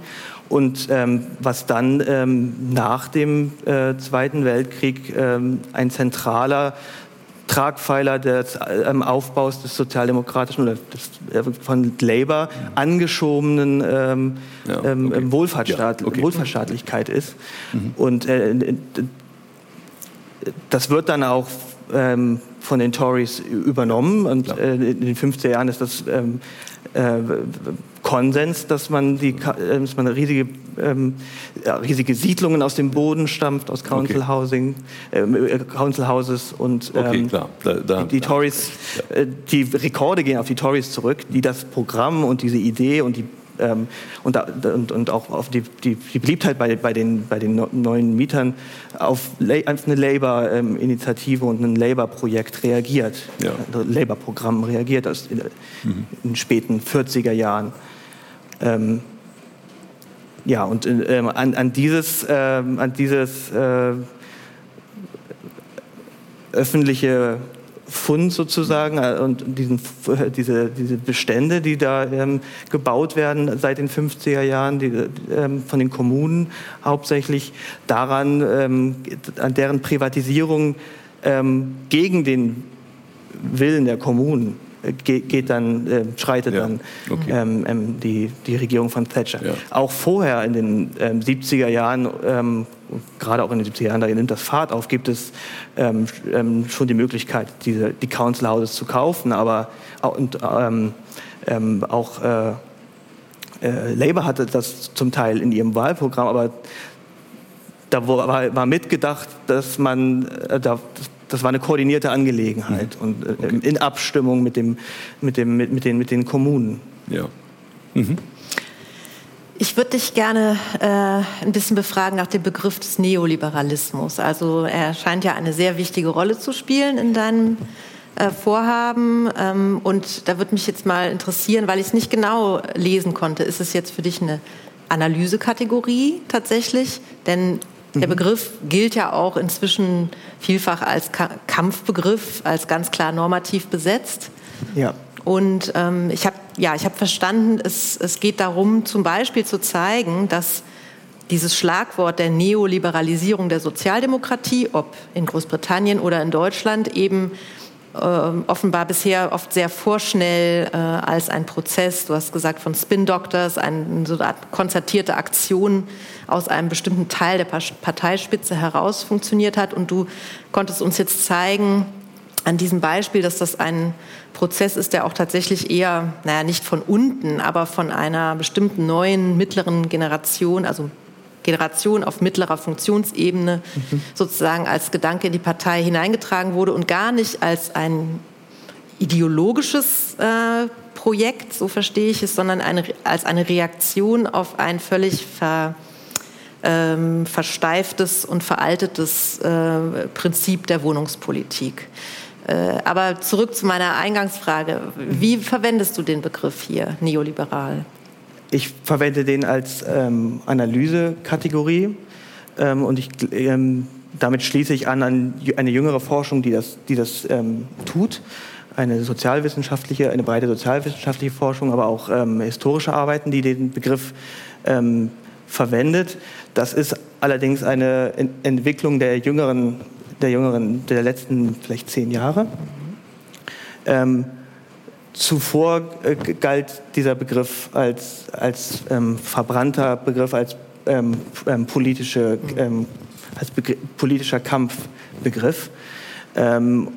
Und ähm, was dann ähm, nach dem äh, Zweiten Weltkrieg ähm, ein zentraler Tragpfeiler des ähm, Aufbaus des sozialdemokratischen oder des, äh, von Labour angeschobenen ähm, ja, ähm, okay. Wohlfahrtsstaat, ja, okay. Wohlfahrtsstaatlichkeit ist. Mhm. Und äh, das wird dann auch ähm, von den Tories übernommen. Und äh, in den 50er Jahren ist das ähm, äh, Konsens, dass man, die, äh, dass man riesige, ähm, riesige Siedlungen aus dem Boden stampft, aus Council okay. Housing, ähm, äh, Council Houses und okay, ähm, klar. Da, da, die, die Tories, ja. äh, die Rekorde gehen auf die Tories zurück, die das Programm und diese Idee und die ähm, und, und, und, auch auf die, die, die Beliebtheit bei, bei, den, bei den neuen Mietern auf, auf eine Labour-Initiative und ein Labour-Projekt reagiert, ja. ein Labour-Programm reagiert aus in, mhm. in, den späten 40er Jahren. Ähm, ja, und ähm, an, an, dieses, ähm, an dieses äh, öffentliche Fund sozusagen äh, und diesen, äh, diese, diese Bestände, die da ähm, gebaut werden seit den 50er Jahren, die, ähm, von den Kommunen hauptsächlich, daran, ähm, an deren Privatisierung ähm, gegen den Willen der Kommunen geht dann, äh, schreitet ja, dann okay. ähm, ähm, die, die Regierung von Thatcher. Ja. Auch vorher in den ähm, 70er Jahren, ähm, gerade auch in den 70er Jahren, da nimmt das Fahrt auf, gibt es ähm, ähm, schon die Möglichkeit, diese, die Council Houses zu kaufen, aber und, auch äh, äh, Labour hatte das zum Teil in ihrem Wahlprogramm, aber da war, war mitgedacht, dass man äh, da, das war eine koordinierte Angelegenheit mhm. und äh, okay. in Abstimmung mit, dem, mit, dem, mit, mit, den, mit den Kommunen. Ja. Mhm. Ich würde dich gerne äh, ein bisschen befragen nach dem Begriff des Neoliberalismus. Also er scheint ja eine sehr wichtige Rolle zu spielen in deinem äh, Vorhaben. Ähm, und da würde mich jetzt mal interessieren, weil ich es nicht genau lesen konnte, ist es jetzt für dich eine Analysekategorie tatsächlich? Denn der mhm. Begriff gilt ja auch inzwischen vielfach als Kampfbegriff, als ganz klar normativ besetzt. Ja. Und ähm, ich habe ja, ich habe verstanden, es, es geht darum, zum Beispiel zu zeigen, dass dieses Schlagwort der Neoliberalisierung der Sozialdemokratie, ob in Großbritannien oder in Deutschland, eben offenbar bisher oft sehr vorschnell äh, als ein Prozess, du hast gesagt von Spin Doctors, eine so Art konzertierte Aktion aus einem bestimmten Teil der Parteispitze heraus funktioniert hat. Und du konntest uns jetzt zeigen, an diesem Beispiel, dass das ein Prozess ist, der auch tatsächlich eher, naja, nicht von unten, aber von einer bestimmten neuen mittleren Generation, also Generation auf mittlerer Funktionsebene mhm. sozusagen als Gedanke in die Partei hineingetragen wurde und gar nicht als ein ideologisches äh, Projekt, so verstehe ich es, sondern eine, als eine Reaktion auf ein völlig ver, ähm, versteiftes und veraltetes äh, Prinzip der Wohnungspolitik. Äh, aber zurück zu meiner Eingangsfrage. Wie verwendest du den Begriff hier, neoliberal? Ich verwende den als ähm, Analysekategorie ähm, und ich, ähm, damit schließe ich an, an eine jüngere Forschung, die das, die das ähm, tut. Eine sozialwissenschaftliche, eine breite sozialwissenschaftliche Forschung, aber auch ähm, historische Arbeiten, die den Begriff ähm, verwendet. Das ist allerdings eine Ent Entwicklung der jüngeren der jüngeren, der letzten vielleicht zehn Jahre. Ähm, zuvor äh, galt dieser Begriff als, als ähm, verbrannter Begriff, als, ähm, ähm politische, ähm, als politischer Kampfbegriff. Ähm,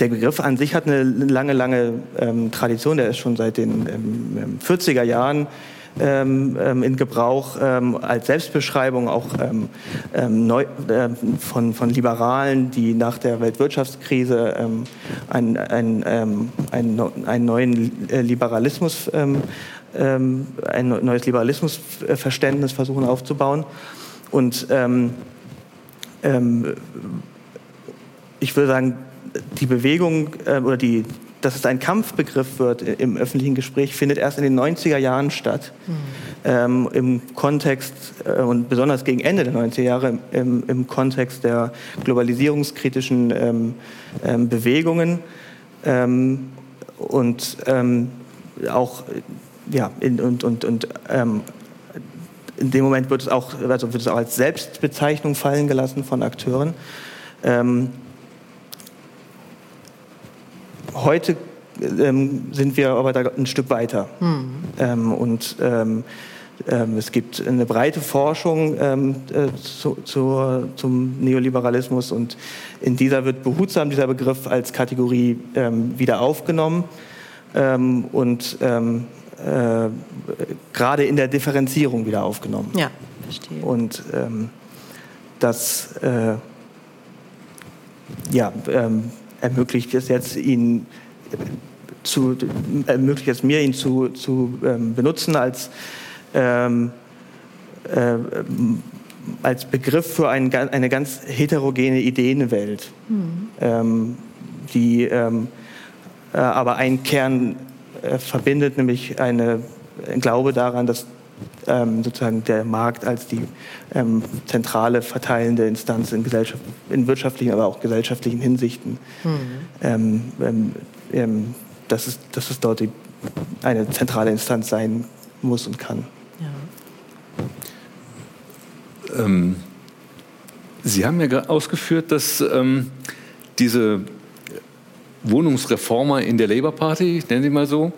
der Begriff an sich hat eine lange, lange Tradition, der ist schon seit den 40er Jahren ähm, ähm, in Gebrauch ähm, als Selbstbeschreibung auch ähm, ähm, neu, äh, von, von Liberalen, die nach der Weltwirtschaftskrise ähm, ein, ein, ein, einen neuen äh, Liberalismus, ein neues Liberalismusverständnis versuchen aufzubauen. Und ich würde sagen, die Bewegung äh, oder die, dass es ein Kampfbegriff wird im öffentlichen Gespräch, findet erst in den 90er Jahren statt. Mhm. Ähm, Im Kontext äh, und besonders gegen Ende der 90er Jahre im, im Kontext der globalisierungskritischen ähm, ähm, Bewegungen ähm, und ähm, auch ja, in, und, und, und ähm, in dem Moment wird es auch, also wird es auch als Selbstbezeichnung fallen gelassen von Akteuren. Ähm, Heute ähm, sind wir aber da ein Stück weiter. Mhm. Ähm, und ähm, ähm, es gibt eine breite Forschung ähm, äh, zu, zu, zum Neoliberalismus und in dieser wird behutsam dieser Begriff als Kategorie ähm, wieder aufgenommen und äh, gerade in der Differenzierung wieder aufgenommen. Ja, verstehe. Und das äh, ja, ermöglicht es jetzt ihn zu, ermöglicht es mir, ihn zu, zu ähm, benutzen als, ähm, äh, als Begriff für ein, eine ganz heterogene Ideenwelt, mhm. ähm, die ähm, äh, aber einen Kern äh, verbindet, nämlich eine, ein Glaube daran, dass ähm, sozusagen der Markt als die ähm, zentrale verteilende Instanz in, Gesellschaft, in wirtschaftlichen, aber auch gesellschaftlichen Hinsichten, mhm. ähm, ähm, ähm dass, es, dass es dort die, eine zentrale Instanz sein muss und kann. Ja. Ähm, Sie haben ja ausgeführt, dass diese Wohnungsreformer in der Labour Party, nennen Sie mal so,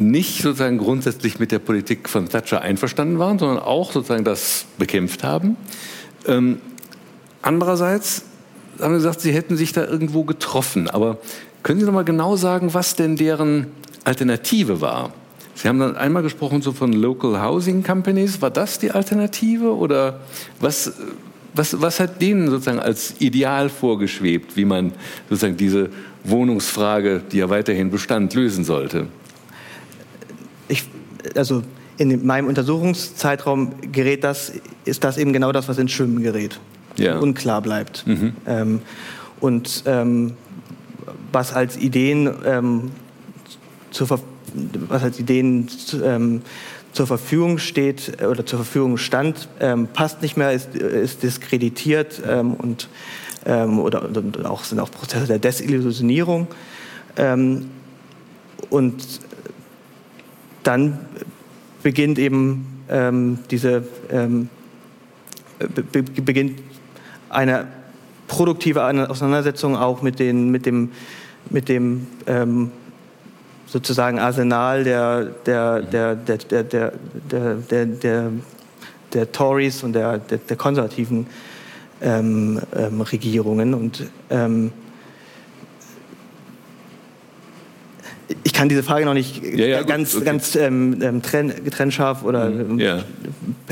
nicht sozusagen grundsätzlich mit der Politik von Thatcher einverstanden waren, sondern auch sozusagen das bekämpft haben. Ähm, andererseits haben sie gesagt, sie hätten sich da irgendwo getroffen. Aber können Sie noch mal genau sagen, was denn deren Alternative war? Sie haben dann einmal gesprochen so von Local Housing Companies. War das die Alternative oder was, was, was hat denen sozusagen als Ideal vorgeschwebt, wie man sozusagen diese Wohnungsfrage, die ja weiterhin bestand, lösen sollte? Also in meinem Untersuchungszeitraum gerät das, ist das eben genau das, was ins Schwimmen gerät. Ja. Unklar bleibt. Mhm. Ähm, und ähm, was als Ideen ähm, zur was als Ideen ähm, zur Verfügung steht oder zur Verfügung stand, ähm, passt nicht mehr, ist, ist diskreditiert ähm, und oder, und auch sind auch Prozesse der Desillusionierung. und dann beginnt eben ähm, diese ähm, be beginnt eine produktive Auseinandersetzung auch mit, den, mit dem, mit dem ähm, sozusagen Arsenal der, der, der, der, der, der, der, der, der Tories und der, der, der Konservativen ähm, ähm, Regierungen. Und ähm, ich kann diese Frage noch nicht ja, ja, ganz, okay. ganz ähm, ähm trenn, trennscharf oder mhm. ja.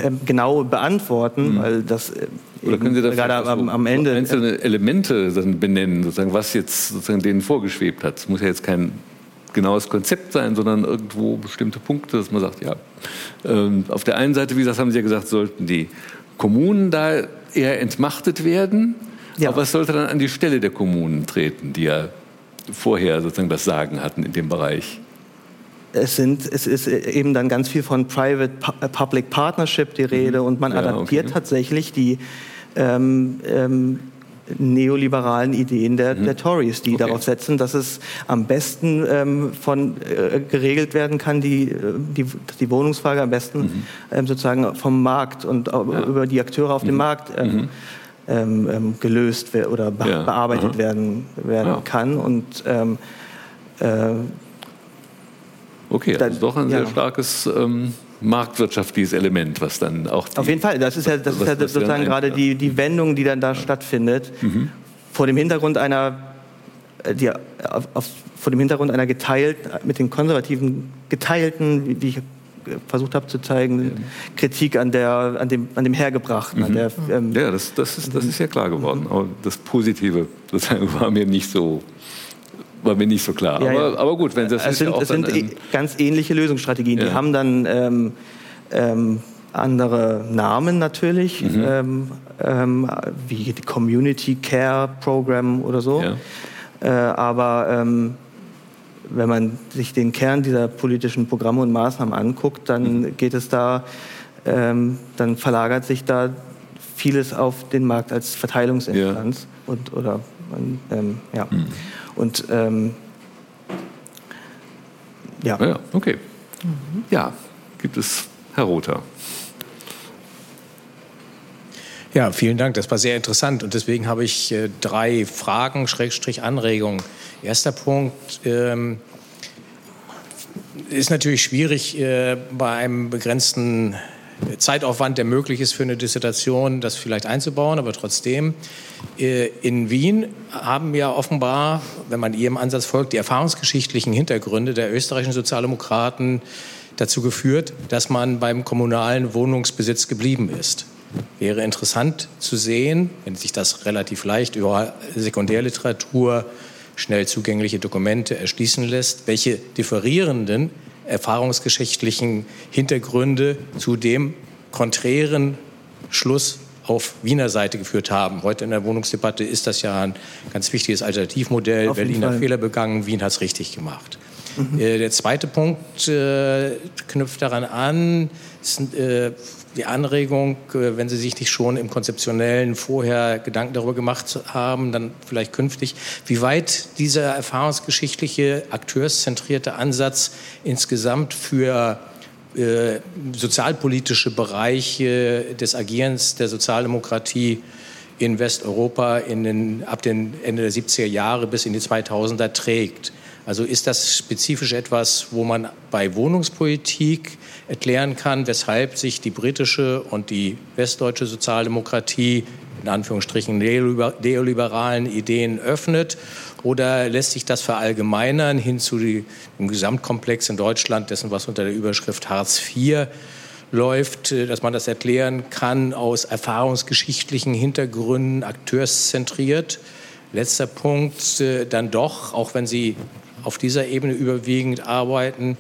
Ähm, genau beantworten, mhm. weil das äh, oder können Sie da gerade am, am, Ende einzelne Elemente benennen, sozusagen, was jetzt sozusagen denen vorgeschwebt hat? Es muss ja jetzt kein genaues Konzept sein, sondern irgendwo bestimmte Punkte, dass man sagt, ja, ähm, auf der einen Seite, wie gesagt, haben Sie ja gesagt, sollten die Kommunen da eher entmachtet werden. Ja. Aber was sollte dann an die Stelle der Kommunen treten, die ja vorher sozusagen das Sagen hatten in dem Bereich? Es, sind, es ist eben dann ganz viel von Private-Public äh, Partnership die Rede mhm. und man ja, adaptiert okay. tatsächlich die ähm, ähm, neoliberalen Ideen der, mhm. der Tories, die okay. darauf setzen, dass es am besten ähm, von äh, geregelt werden kann, die, äh, die, die Wohnungsfrage am besten mhm. ähm, sozusagen vom Markt und ja. über die Akteure auf mhm. dem Markt ähm, ähm, gelöst oder be ja. bearbeitet Aha. werden, werden ja. kann. Und ähm, äh, okay, also doch ein sehr starkes ähm, marktwirtschaftliches Element, was dann auch. Die, Auf jeden Fall, das ist ja, das was, ist ja sozusagen gerade die, die Wendung, die dann da stattfindet. Mhm. Vor dem Hintergrund einer, äh, die, auf, auf, vor dem Hintergrund einer geteilten, mit den Konservativen geteilten, wie ich versucht habe zu zeigen, ja. Kritik an, der, an, dem, an dem Hergebrachten. Mhm. Der, ähm, ja, das, das, ist, das ist ja klar geworden. Mhm. Aber das Positive sozusagen war mir nicht so war mir nicht so klar. Ja, aber, ja. aber, gut, wenn das es sind, ja es sind e ganz ähnliche Lösungsstrategien. Die haben dann ähm, ähm, andere Namen natürlich, mhm. ähm, ähm wie die Community Care Program oder so. Äh, aber ähm, wenn man sich den Kern dieser politischen Programme und Maßnahmen anguckt, dann mhm. geht es da, ähm, dann verlagert sich da vieles auf den Markt als Verteilungsinstanz und oder ja. Mhm. Und ähm, ja. ja. Okay. Mhm. Ja, gibt es Herr Rother. Ja, vielen Dank. Das war sehr interessant und deswegen habe ich äh, drei Fragen, Schrägstrich Anregungen. Erster Punkt. Ähm, ist natürlich schwierig, äh, bei einem begrenzten Zeitaufwand, der möglich ist für eine Dissertation, das vielleicht einzubauen, aber trotzdem. Äh, in Wien haben ja offenbar, wenn man ihrem Ansatz folgt, die erfahrungsgeschichtlichen Hintergründe der österreichischen Sozialdemokraten dazu geführt, dass man beim kommunalen Wohnungsbesitz geblieben ist. Wäre interessant zu sehen, wenn sich das relativ leicht über Sekundärliteratur, schnell zugängliche Dokumente erschließen lässt, welche differierenden erfahrungsgeschichtlichen Hintergründe zu dem konträren Schluss auf Wiener Seite geführt haben. Heute in der Wohnungsdebatte ist das ja ein ganz wichtiges Alternativmodell. Berlin hat Fehler begangen, Wien hat es richtig gemacht. Mhm. Äh, der zweite Punkt äh, knüpft daran an, ist, äh, die Anregung, äh, wenn Sie sich nicht schon im Konzeptionellen vorher Gedanken darüber gemacht haben, dann vielleicht künftig, wie weit dieser erfahrungsgeschichtliche, akteurszentrierte Ansatz insgesamt für äh, sozialpolitische Bereiche des Agierens der Sozialdemokratie in Westeuropa in den, ab den Ende der 70er Jahre bis in die 2000er trägt. Also ist das spezifisch etwas, wo man bei Wohnungspolitik erklären kann, weshalb sich die britische und die westdeutsche Sozialdemokratie in Anführungsstrichen neoliberalen Ideen öffnet? Oder lässt sich das verallgemeinern hin zu dem Gesamtkomplex in Deutschland, dessen was unter der Überschrift Hartz IV läuft, dass man das erklären kann aus erfahrungsgeschichtlichen Hintergründen, akteurszentriert? Letzter Punkt, äh, dann doch, auch wenn Sie auf dieser Ebene überwiegend arbeiten.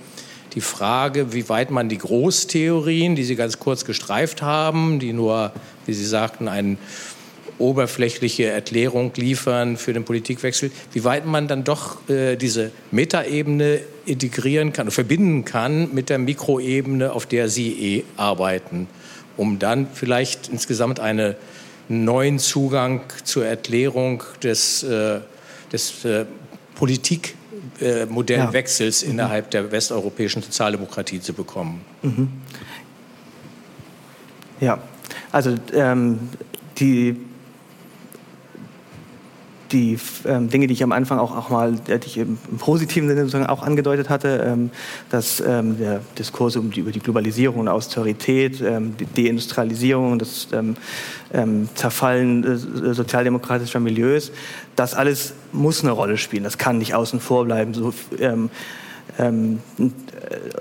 Die Frage, wie weit man die Großtheorien, die Sie ganz kurz gestreift haben, die nur, wie Sie sagten, eine oberflächliche Erklärung liefern für den Politikwechsel, wie weit man dann doch äh, diese Metaebene integrieren kann, verbinden kann mit der Mikroebene, auf der Sie eh arbeiten, um dann vielleicht insgesamt einen neuen Zugang zur Erklärung des, äh, des äh, Politik äh, Modellwechsels ja. innerhalb der westeuropäischen Sozialdemokratie zu bekommen. Mhm. Ja, also ähm, die die ähm, Dinge, die ich am Anfang auch, auch mal, die ich im, positiven Sinne sozusagen auch angedeutet hatte, ähm, dass ähm, der Diskurs um die, über die Globalisierung und Austerität, ähm, die Deindustrialisierung, das ähm, ähm, Zerfallen äh, sozialdemokratischer Milieus, das alles muss eine Rolle spielen. Das kann nicht außen vor bleiben. So, ähm, ähm,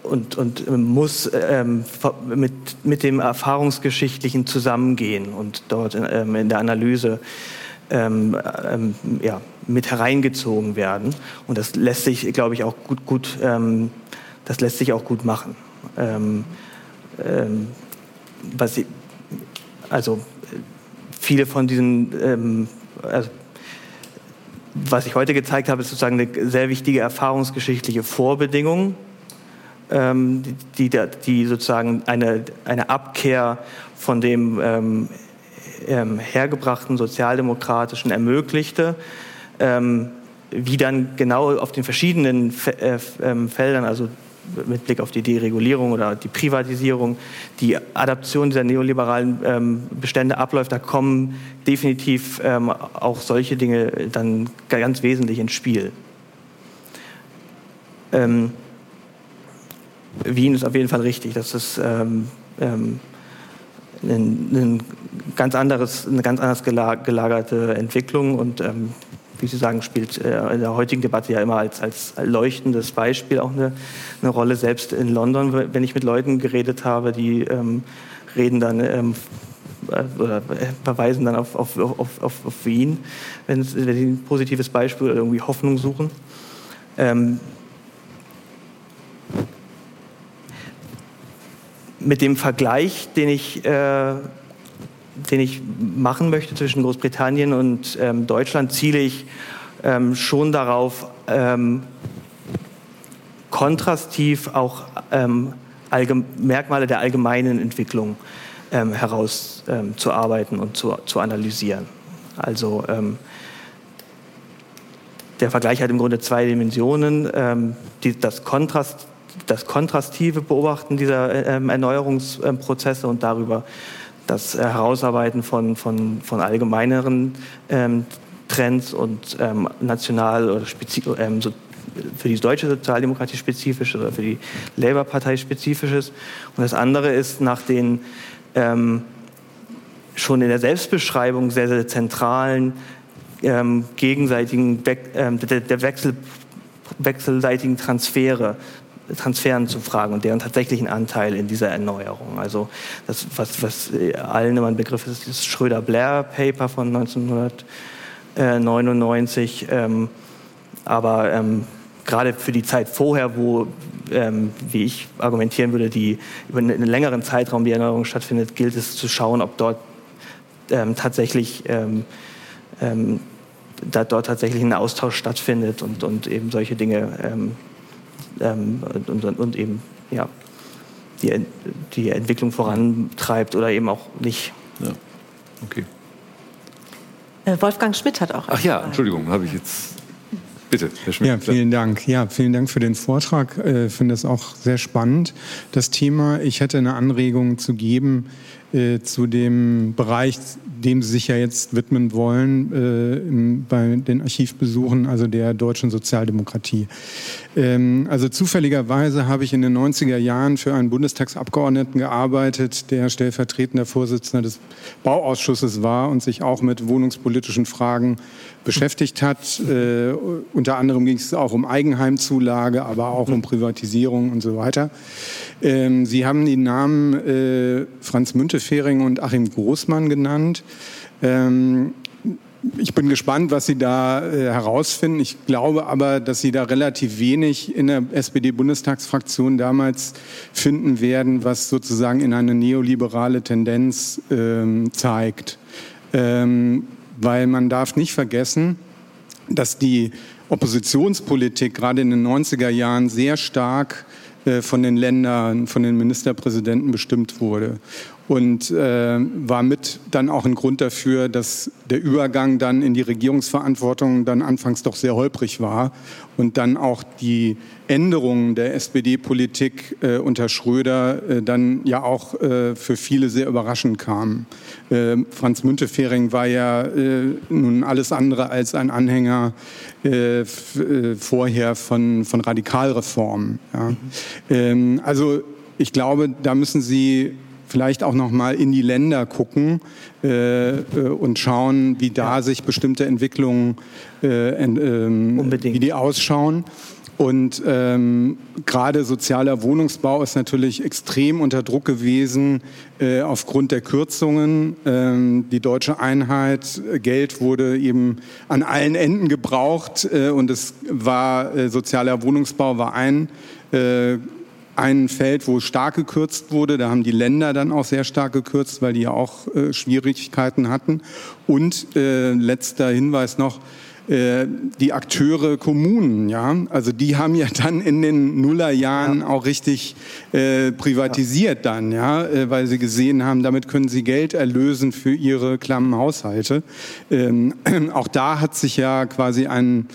und, und muss ähm, mit, mit dem Erfahrungsgeschichtlichen zusammengehen und dort ähm, in der Analyse ähm, ähm, ja, mit hereingezogen werden. Und das lässt sich, glaube ich, auch gut, gut ähm, das lässt sich auch gut machen. Ähm, ähm, was ich, also viele von diesen, ähm, also, was ich heute gezeigt habe, ist sozusagen eine sehr wichtige erfahrungsgeschichtliche Vorbedingung, die, die, die, sozusagen eine, eine Abkehr von dem ähm, hergebrachten sozialdemokratischen ermöglichte, ähm, wie dann genau auf den verschiedenen Fe äh, ähm, Feldern, also mit Blick auf die Deregulierung oder die Privatisierung, die Adaption dieser neoliberalen ähm, Bestände abläuft, da kommen definitiv ähm, auch solche Dinge dann ganz wesentlich ins Spiel. Ähm, Wien ist auf jeden Fall richtig, dass es ähm, ähm, ein, ganz anderes, eine ganz anders gelagerte Entwicklung und ähm, wie Sie sagen, spielt äh, in der heutigen Debatte ja immer als, als leuchtendes Beispiel auch eine, eine Rolle. Selbst in London, wenn ich mit Leuten geredet habe, die ähm, reden dann ähm, äh, oder verweisen dann auf, auf, auf, auf, Wien, wenn, wenn sie ein positives Beispiel oder irgendwie Hoffnung suchen. Ähm, mit dem Vergleich, den ich, äh, den ich machen möchte zwischen Großbritannien und ähm, Deutschland, ziele ich ähm, schon darauf, ähm, kontrastiv auch ähm, Merkmale der allgemeinen Entwicklung ähm, herauszuarbeiten und zu, zu analysieren. Also ähm, der Vergleich hat im Grunde zwei Dimensionen. Die, das Kontrast das kontrastive Beobachten dieser ähm, Erneuerungsprozesse und darüber das Herausarbeiten von, von, von allgemeineren ähm, Trends und ähm, national oder so, für die deutsche Sozialdemokratie spezifisch oder für die Labour-Partei spezifisches. Und das andere ist nach den schon in der Selbstbeschreibung sehr, sehr zentralen ähm, gegenseitigen We ähm, der, der Wechsel, wechselseitigen Transfere Transferen zu fragen und deren tatsächlichen Anteil in dieser Erneuerung. Also das, was, was allen immer ein Begriff ist, das Schröder-Blair-Paper von 1999. Ähm, aber ähm, gerade für die Zeit vorher, wo, ähm, wie ich argumentieren würde, die über einen längeren Zeitraum die Erneuerung stattfindet, gilt es zu schauen, ob dort ähm, tatsächlich ähm, ähm, da dort tatsächlich ein Austausch stattfindet und, und eben solche Dinge ähm, ähm, und, und, eben ja, die, die Entwicklung vorantreibt oder eben auch nicht. Ja. Okay. Äh, Wolfgang Schmidt hat auch. Ach ja, Entschuldigung, habe ich jetzt. Bitte, Herr Schmidt. Ja, vielen Dank. Ja, vielen Dank für den Vortrag. Ich äh, finde es auch sehr spannend, das Thema. Ich hätte eine Anregung zu geben äh, zu dem Bereich dem Sie sich ja jetzt widmen wollen äh, im, bei den Archivbesuchen, also der deutschen Sozialdemokratie. Ähm, also zufälligerweise habe ich in den 90er Jahren für einen Bundestagsabgeordneten gearbeitet, der stellvertretender Vorsitzender des Bauausschusses war und sich auch mit wohnungspolitischen Fragen beschäftigt hat. Äh, unter anderem ging es auch um Eigenheimzulage, aber auch um Privatisierung und so weiter. Ähm, Sie haben die Namen äh, Franz Müntefering und Achim Großmann genannt. Ähm, ich bin gespannt, was Sie da äh, herausfinden. Ich glaube aber, dass Sie da relativ wenig in der SPD-Bundestagsfraktion damals finden werden, was sozusagen in eine neoliberale Tendenz ähm, zeigt. Ähm, weil man darf nicht vergessen, dass die Oppositionspolitik gerade in den 90er Jahren sehr stark äh, von den Ländern, von den Ministerpräsidenten bestimmt wurde. Und äh, war mit dann auch ein Grund dafür, dass der Übergang dann in die Regierungsverantwortung dann anfangs doch sehr holprig war und dann auch die Änderungen der SPD-Politik äh, unter Schröder äh, dann ja auch äh, für viele sehr überraschend kamen. Äh, Franz Müntefering war ja äh, nun alles andere als ein Anhänger äh, vorher von, von Radikalreformen. Ja. Mhm. Ähm, also ich glaube, da müssen Sie vielleicht auch noch mal in die Länder gucken äh, äh, und schauen, wie da ja. sich bestimmte Entwicklungen äh, ähm, wie die ausschauen. Und ähm, gerade sozialer Wohnungsbau ist natürlich extrem unter Druck gewesen äh, aufgrund der Kürzungen. Ähm, die deutsche Einheit, äh, Geld wurde eben an allen Enden gebraucht äh, und es war äh, sozialer Wohnungsbau war ein äh, ein Feld, wo stark gekürzt wurde. Da haben die Länder dann auch sehr stark gekürzt, weil die ja auch äh, Schwierigkeiten hatten. Und äh, letzter Hinweis noch, äh, die Akteure Kommunen, ja, also die haben ja dann in den Nullerjahren ja. auch richtig äh, privatisiert ja. dann, ja, äh, weil sie gesehen haben, damit können sie Geld erlösen für ihre klammen Haushalte. Ähm, auch da hat sich ja quasi ein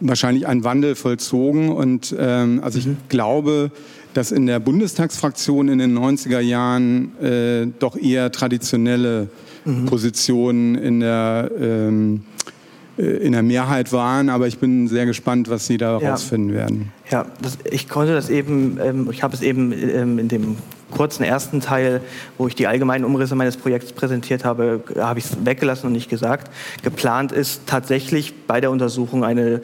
wahrscheinlich ein Wandel vollzogen und ähm, also mhm. ich glaube, dass in der Bundestagsfraktion in den 90er Jahren äh, doch eher traditionelle mhm. Positionen in der, ähm, äh, in der Mehrheit waren. Aber ich bin sehr gespannt, was Sie da herausfinden ja. werden. Ja, das, ich konnte das eben, ähm, ich habe es eben ähm, in dem kurzen ersten Teil, wo ich die allgemeinen Umrisse meines Projekts präsentiert habe, habe ich es weggelassen und nicht gesagt. Geplant ist tatsächlich bei der Untersuchung eine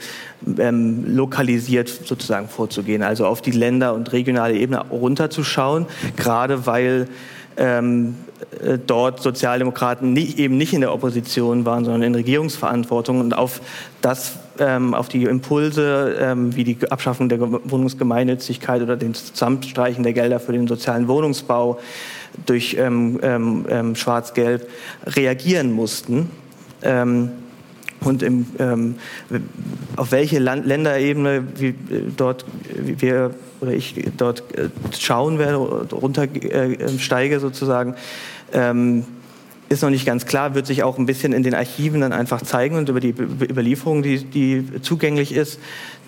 ähm, lokalisiert sozusagen vorzugehen, also auf die Länder- und regionale Ebene runterzuschauen, gerade weil ähm, äh, dort Sozialdemokraten nicht, eben nicht in der Opposition waren, sondern in Regierungsverantwortung und auf das, ähm, auf die Impulse ähm, wie die Abschaffung der Wohnungsgemeinnützigkeit oder den Zusammenstreichen der Gelder für den sozialen Wohnungsbau durch ähm, ähm, ähm Schwarz-Gelb reagieren mussten. Ähm, und im, auf welche Land Länderebene wie, äh, dort wie wir oder ich dort äh, schauen werde, runtersteige äh, sozusagen, ist noch nicht ganz klar, wird sich auch ein bisschen in den Archiven dann einfach zeigen und über die Überlieferung, die, die zugänglich ist,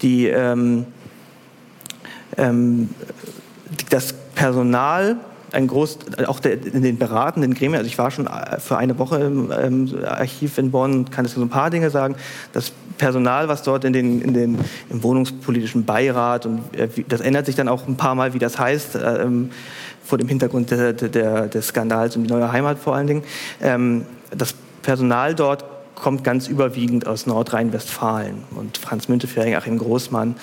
die ähm, ähm, das Personal ein groß, auch der, in den beratenden Gremien, also ich war schon äh, für eine Woche im, im Archiv in Bonn kann jetzt so ein paar Dinge sagen. Das Personal, was dort in den, in den, im wohnungspolitischen Beirat und äh, das ändert sich dann auch ein paar Mal, wie das heißt, äh, ähm, vor dem Hintergrund der, der, des Skandals um die neue Heimat vor allen Dingen. Ähm, das Personal dort kommt ganz überwiegend aus Nordrhein-Westfalen und Franz Müntefering, Achim Großmann,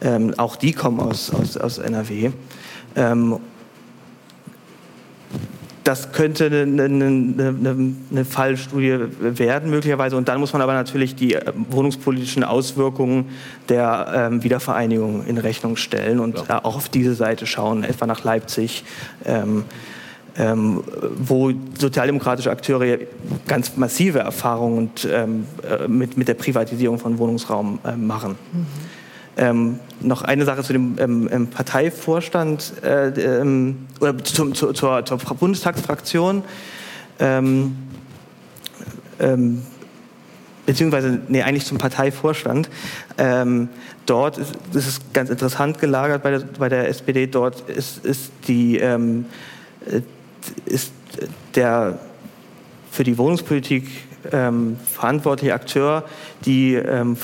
ähm, auch die kommen aus, aus, aus NRW. Ähm, das könnte eine, eine, eine, Fallstudie werden möglicherweise. Und dann muss man aber natürlich die äh, wohnungspolitischen Auswirkungen der ähm, Wiedervereinigung in Rechnung stellen und ja. auch auf diese Seite schauen, etwa nach Leipzig. Ähm, ähm, wo sozialdemokratische Akteure ganz massive Erfahrungen und, ähm, äh, mit, mit der Privatisierung von Wohnungsraum äh, machen. Mhm. Ähm, noch eine Sache zu dem ähm, ähm Parteivorstand äh, ähm, oder zum, zu, zur, zur, Bundestagsfraktion. Ähm, ähm, beziehungsweise, nee, eigentlich zum Parteivorstand. dort ist, das ist ganz interessant gelagert bei der, bei der SPD. Dort ist, ist, die, äh, ist der für die Wohnungspolitik ähm, verantwortliche Akteur die ähm,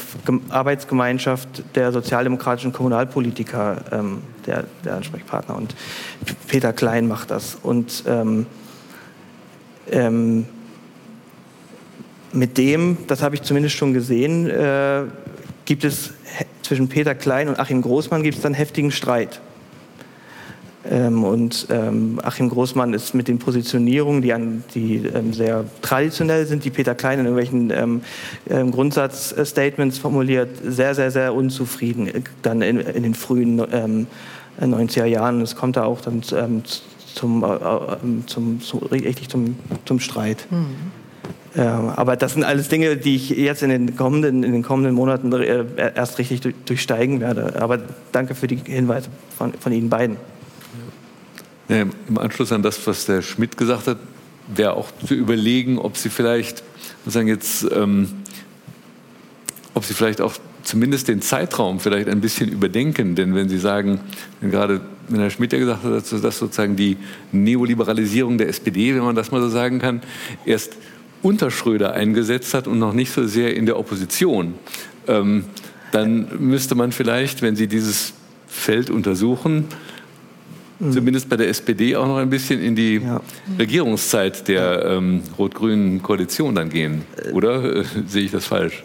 Arbeitsgemeinschaft der sozialdemokratischen Kommunalpolitiker, ähm, der, der, Ansprechpartner. Und Peter Klein macht das. Und ähm, ähm, mit dem, das habe ich zumindest schon gesehen, äh, gibt es zwischen Peter Klein und Achim Großmann gibt es dann heftigen Streit. Ähm, und ähm, Achim Großmann ist mit den Positionierungen, die, an, die ähm, sehr traditionell sind, die Peter Klein in irgendwelchen ähm, ähm, Grundsatzstatements formuliert, sehr, sehr, sehr unzufrieden äh, dann in, in den frühen 90er Jahren. Es kommt da auch dann zum, zum, äh, zum, zum, richtig zum, zum Streit. Mhm. Ja, aber das sind alles Dinge, die ich jetzt in den kommenden, in den kommenden Monaten äh, erst richtig durchsteigen werde. Aber danke für die Hinweise von, von Ihnen beiden. Ja, Im Anschluss an das, was der Schmidt gesagt hat, wäre auch zu überlegen, ob Sie vielleicht, sagen jetzt, ähm, ob Sie vielleicht auch zumindest den Zeitraum vielleicht ein bisschen überdenken. Denn wenn Sie sagen, gerade wenn Herr Schmidt ja gesagt hat, dass sozusagen die Neoliberalisierung der SPD, wenn man das mal so sagen kann, erst unter Schröder eingesetzt hat und noch nicht so sehr in der Opposition, ähm, dann müsste man vielleicht, wenn Sie dieses Feld untersuchen, mhm. zumindest bei der SPD auch noch ein bisschen in die ja. Regierungszeit der ähm, rot-grünen Koalition dann gehen. Oder äh, sehe ich das falsch?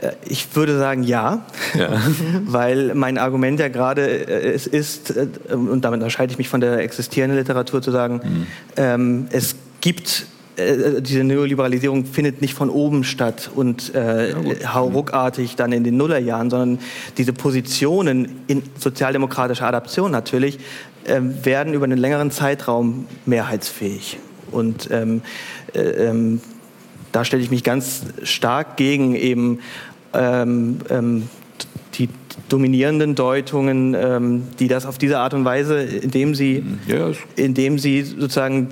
Äh, ich würde sagen ja, ja. weil mein Argument ja gerade äh, es ist, äh, und damit unterscheide ich mich von der existierenden Literatur, zu sagen, mhm. ähm, es gibt diese Neoliberalisierung findet nicht von oben statt und äh, hauruckartig dann in den Nullerjahren, sondern diese Positionen in sozialdemokratischer Adaption natürlich äh, werden über einen längeren Zeitraum mehrheitsfähig. Und ähm, äh, ähm, da stelle ich mich ganz stark gegen eben ähm, ähm, die dominierenden Deutungen, ähm, die das auf diese Art und Weise, indem sie, ja. indem sie sozusagen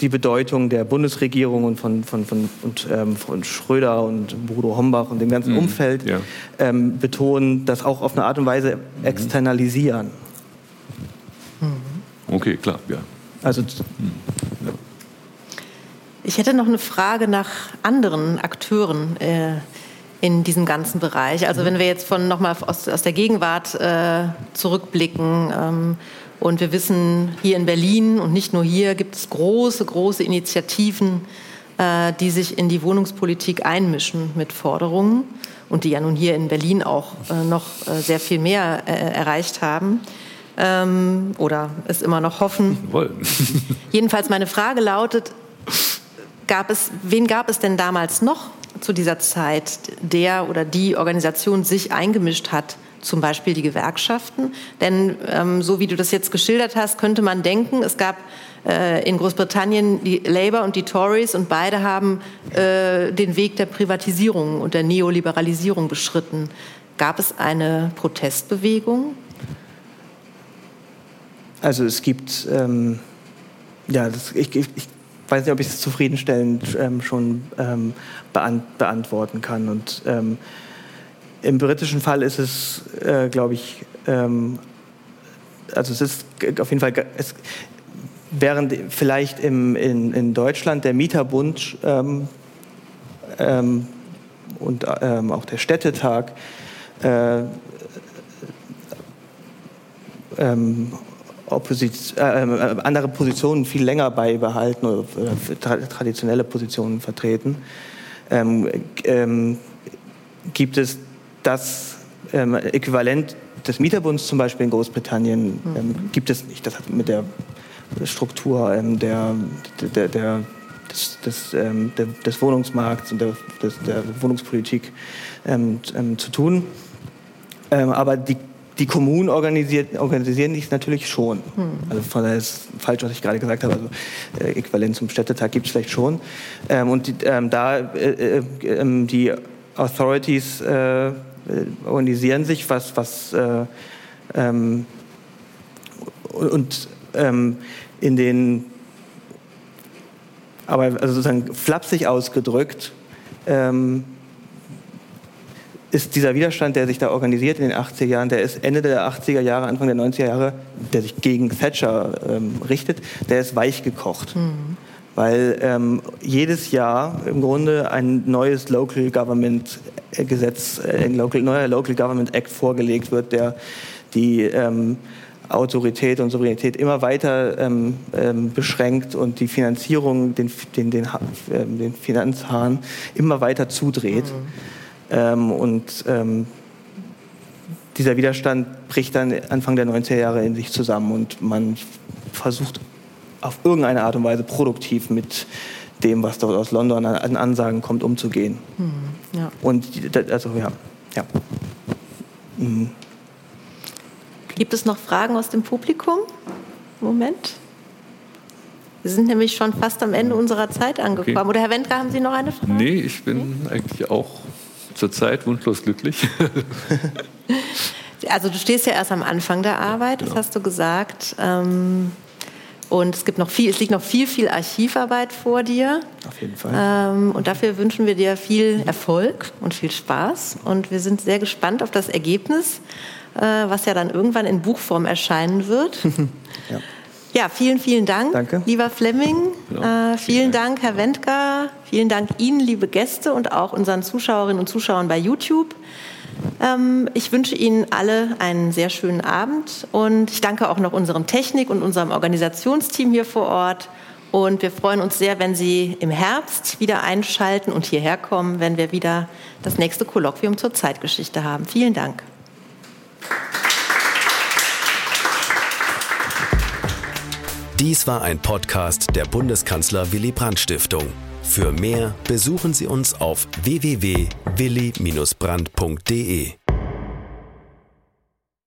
die Bedeutung der Bundesregierung und von, von, von, und, ähm, von Schröder und Bodo Hombach und dem ganzen mhm. Umfeld ja. ähm, betonen, das auch auf eine Art und Weise mhm. externalisieren. Okay, klar, ja. Also, mhm. ja. Ich hätte noch eine Frage nach anderen Akteuren äh, in diesem ganzen Bereich. Also wenn wir jetzt von nochmal aus, aus der Gegenwart äh, zurückblicken ähm, und wir wissen, hier in Berlin und nicht nur hier gibt es große, große Initiativen, äh, die sich in die Wohnungspolitik einmischen mit Forderungen und die ja nun hier in Berlin auch äh, noch äh, sehr viel mehr erreicht haben. Ähm, oder es immer noch hoffen. Jedenfalls meine Frage lautet, Gab es, wen gab es denn damals noch zu dieser Zeit, der oder die Organisation sich eingemischt hat? Zum Beispiel die Gewerkschaften. Denn ähm, so wie du das jetzt geschildert hast, könnte man denken, es gab äh, in Großbritannien die Labour und die Tories und beide haben äh, den Weg der Privatisierung und der Neoliberalisierung beschritten. Gab es eine Protestbewegung? Also es gibt, ähm, ja, das, ich, ich, weiß nicht, ob ich es zufriedenstellend ähm, schon ähm, beant beantworten kann. Und ähm, im britischen Fall ist es, äh, glaube ich, ähm, also es ist auf jeden Fall, es, während vielleicht im, in, in Deutschland der Mieterbund ähm, ähm, und auch der Städtetag äh, Opposit äh, äh, andere Positionen viel länger beibehalten oder tra traditionelle Positionen vertreten, ähm, ähm, gibt es das ähm, Äquivalent des Mieterbunds zum Beispiel in Großbritannien ähm, gibt es nicht. Das hat mit der Struktur ähm, der, der, der des, des, ähm, der, des, Wohnungsmarkts und der, des, der Wohnungspolitik zu tun. aber die die Kommunen organisieren sich natürlich schon. Hm. Also von daher ist falsch, was ich gerade gesagt habe. Also äh, Äquivalent zum Städtetag gibt es vielleicht schon. Ähm, und die, ähm, da äh, äh, ähm, die Authorities äh, organisieren sich, was, was äh, ähm, und ähm, in den aber also sozusagen flapsig ausgedrückt ähm, ist dieser Widerstand, der sich da organisiert in den 80er Jahren, der ist Ende der 80er Jahre, Anfang der 90er Jahre, der sich gegen Thatcher ähm, richtet, der ist weich gekocht. Mhm. Weil ähm, jedes Jahr im Grunde ein neues Local Government Gesetz, äh, ein Local, neuer Local Government Act vorgelegt wird, der die ähm, Autorität und Souveränität immer weiter ähm, ähm, beschränkt und die Finanzierung, den, den, den, äh, den Finanzhahn immer weiter zudreht. Mhm. Ähm, und ähm, dieser Widerstand bricht dann Anfang der 90er Jahre in sich zusammen und man versucht auf irgendeine Art und Weise produktiv mit dem, was dort aus London an Ansagen kommt, umzugehen. Mhm, ja. Und also ja, ja. Mhm. Gibt es noch Fragen aus dem Publikum? Moment. Wir sind nämlich schon fast am Ende unserer Zeit angekommen. Okay. Oder Herr Wendler, haben Sie noch eine Frage? Nee, ich bin nee? eigentlich auch zurzeit wunschlos glücklich. also du stehst ja erst am Anfang der Arbeit, das genau. hast du gesagt. Ähm, Und es gibt noch viel, es liegt noch viel, viel Archivarbeit vor dir. Auf jeden Fall. Ähm, und dafür wünschen wir dir viel Erfolg und viel Spaß. Und wir sind sehr gespannt auf das Ergebnis, äh, was ja dann irgendwann in Buchform erscheinen wird. ja. ja. vielen, vielen Dank, Danke. lieber Fleming. Ja, äh, vielen Dank, Herr Wendker. Vielen Dank Ihnen, liebe Gäste und auch unseren Zuschauerinnen und Zuschauern bei YouTube. Ähm, ich wünsche Ihnen alle einen sehr schönen Abend und ich danke auch noch unserem Technik- und unserem Organisationsteam hier vor Ort. Und wir freuen uns sehr, wenn Sie im Herbst wieder einschalten und hierher kommen, wenn wir wieder das nächste Kolloquium zur Zeitgeschichte haben. Vielen Dank. Dies war ein Podcast der Bundeskanzler Willy Brandt Stiftung. Für mehr besuchen Sie uns auf www.willy-brandt.de.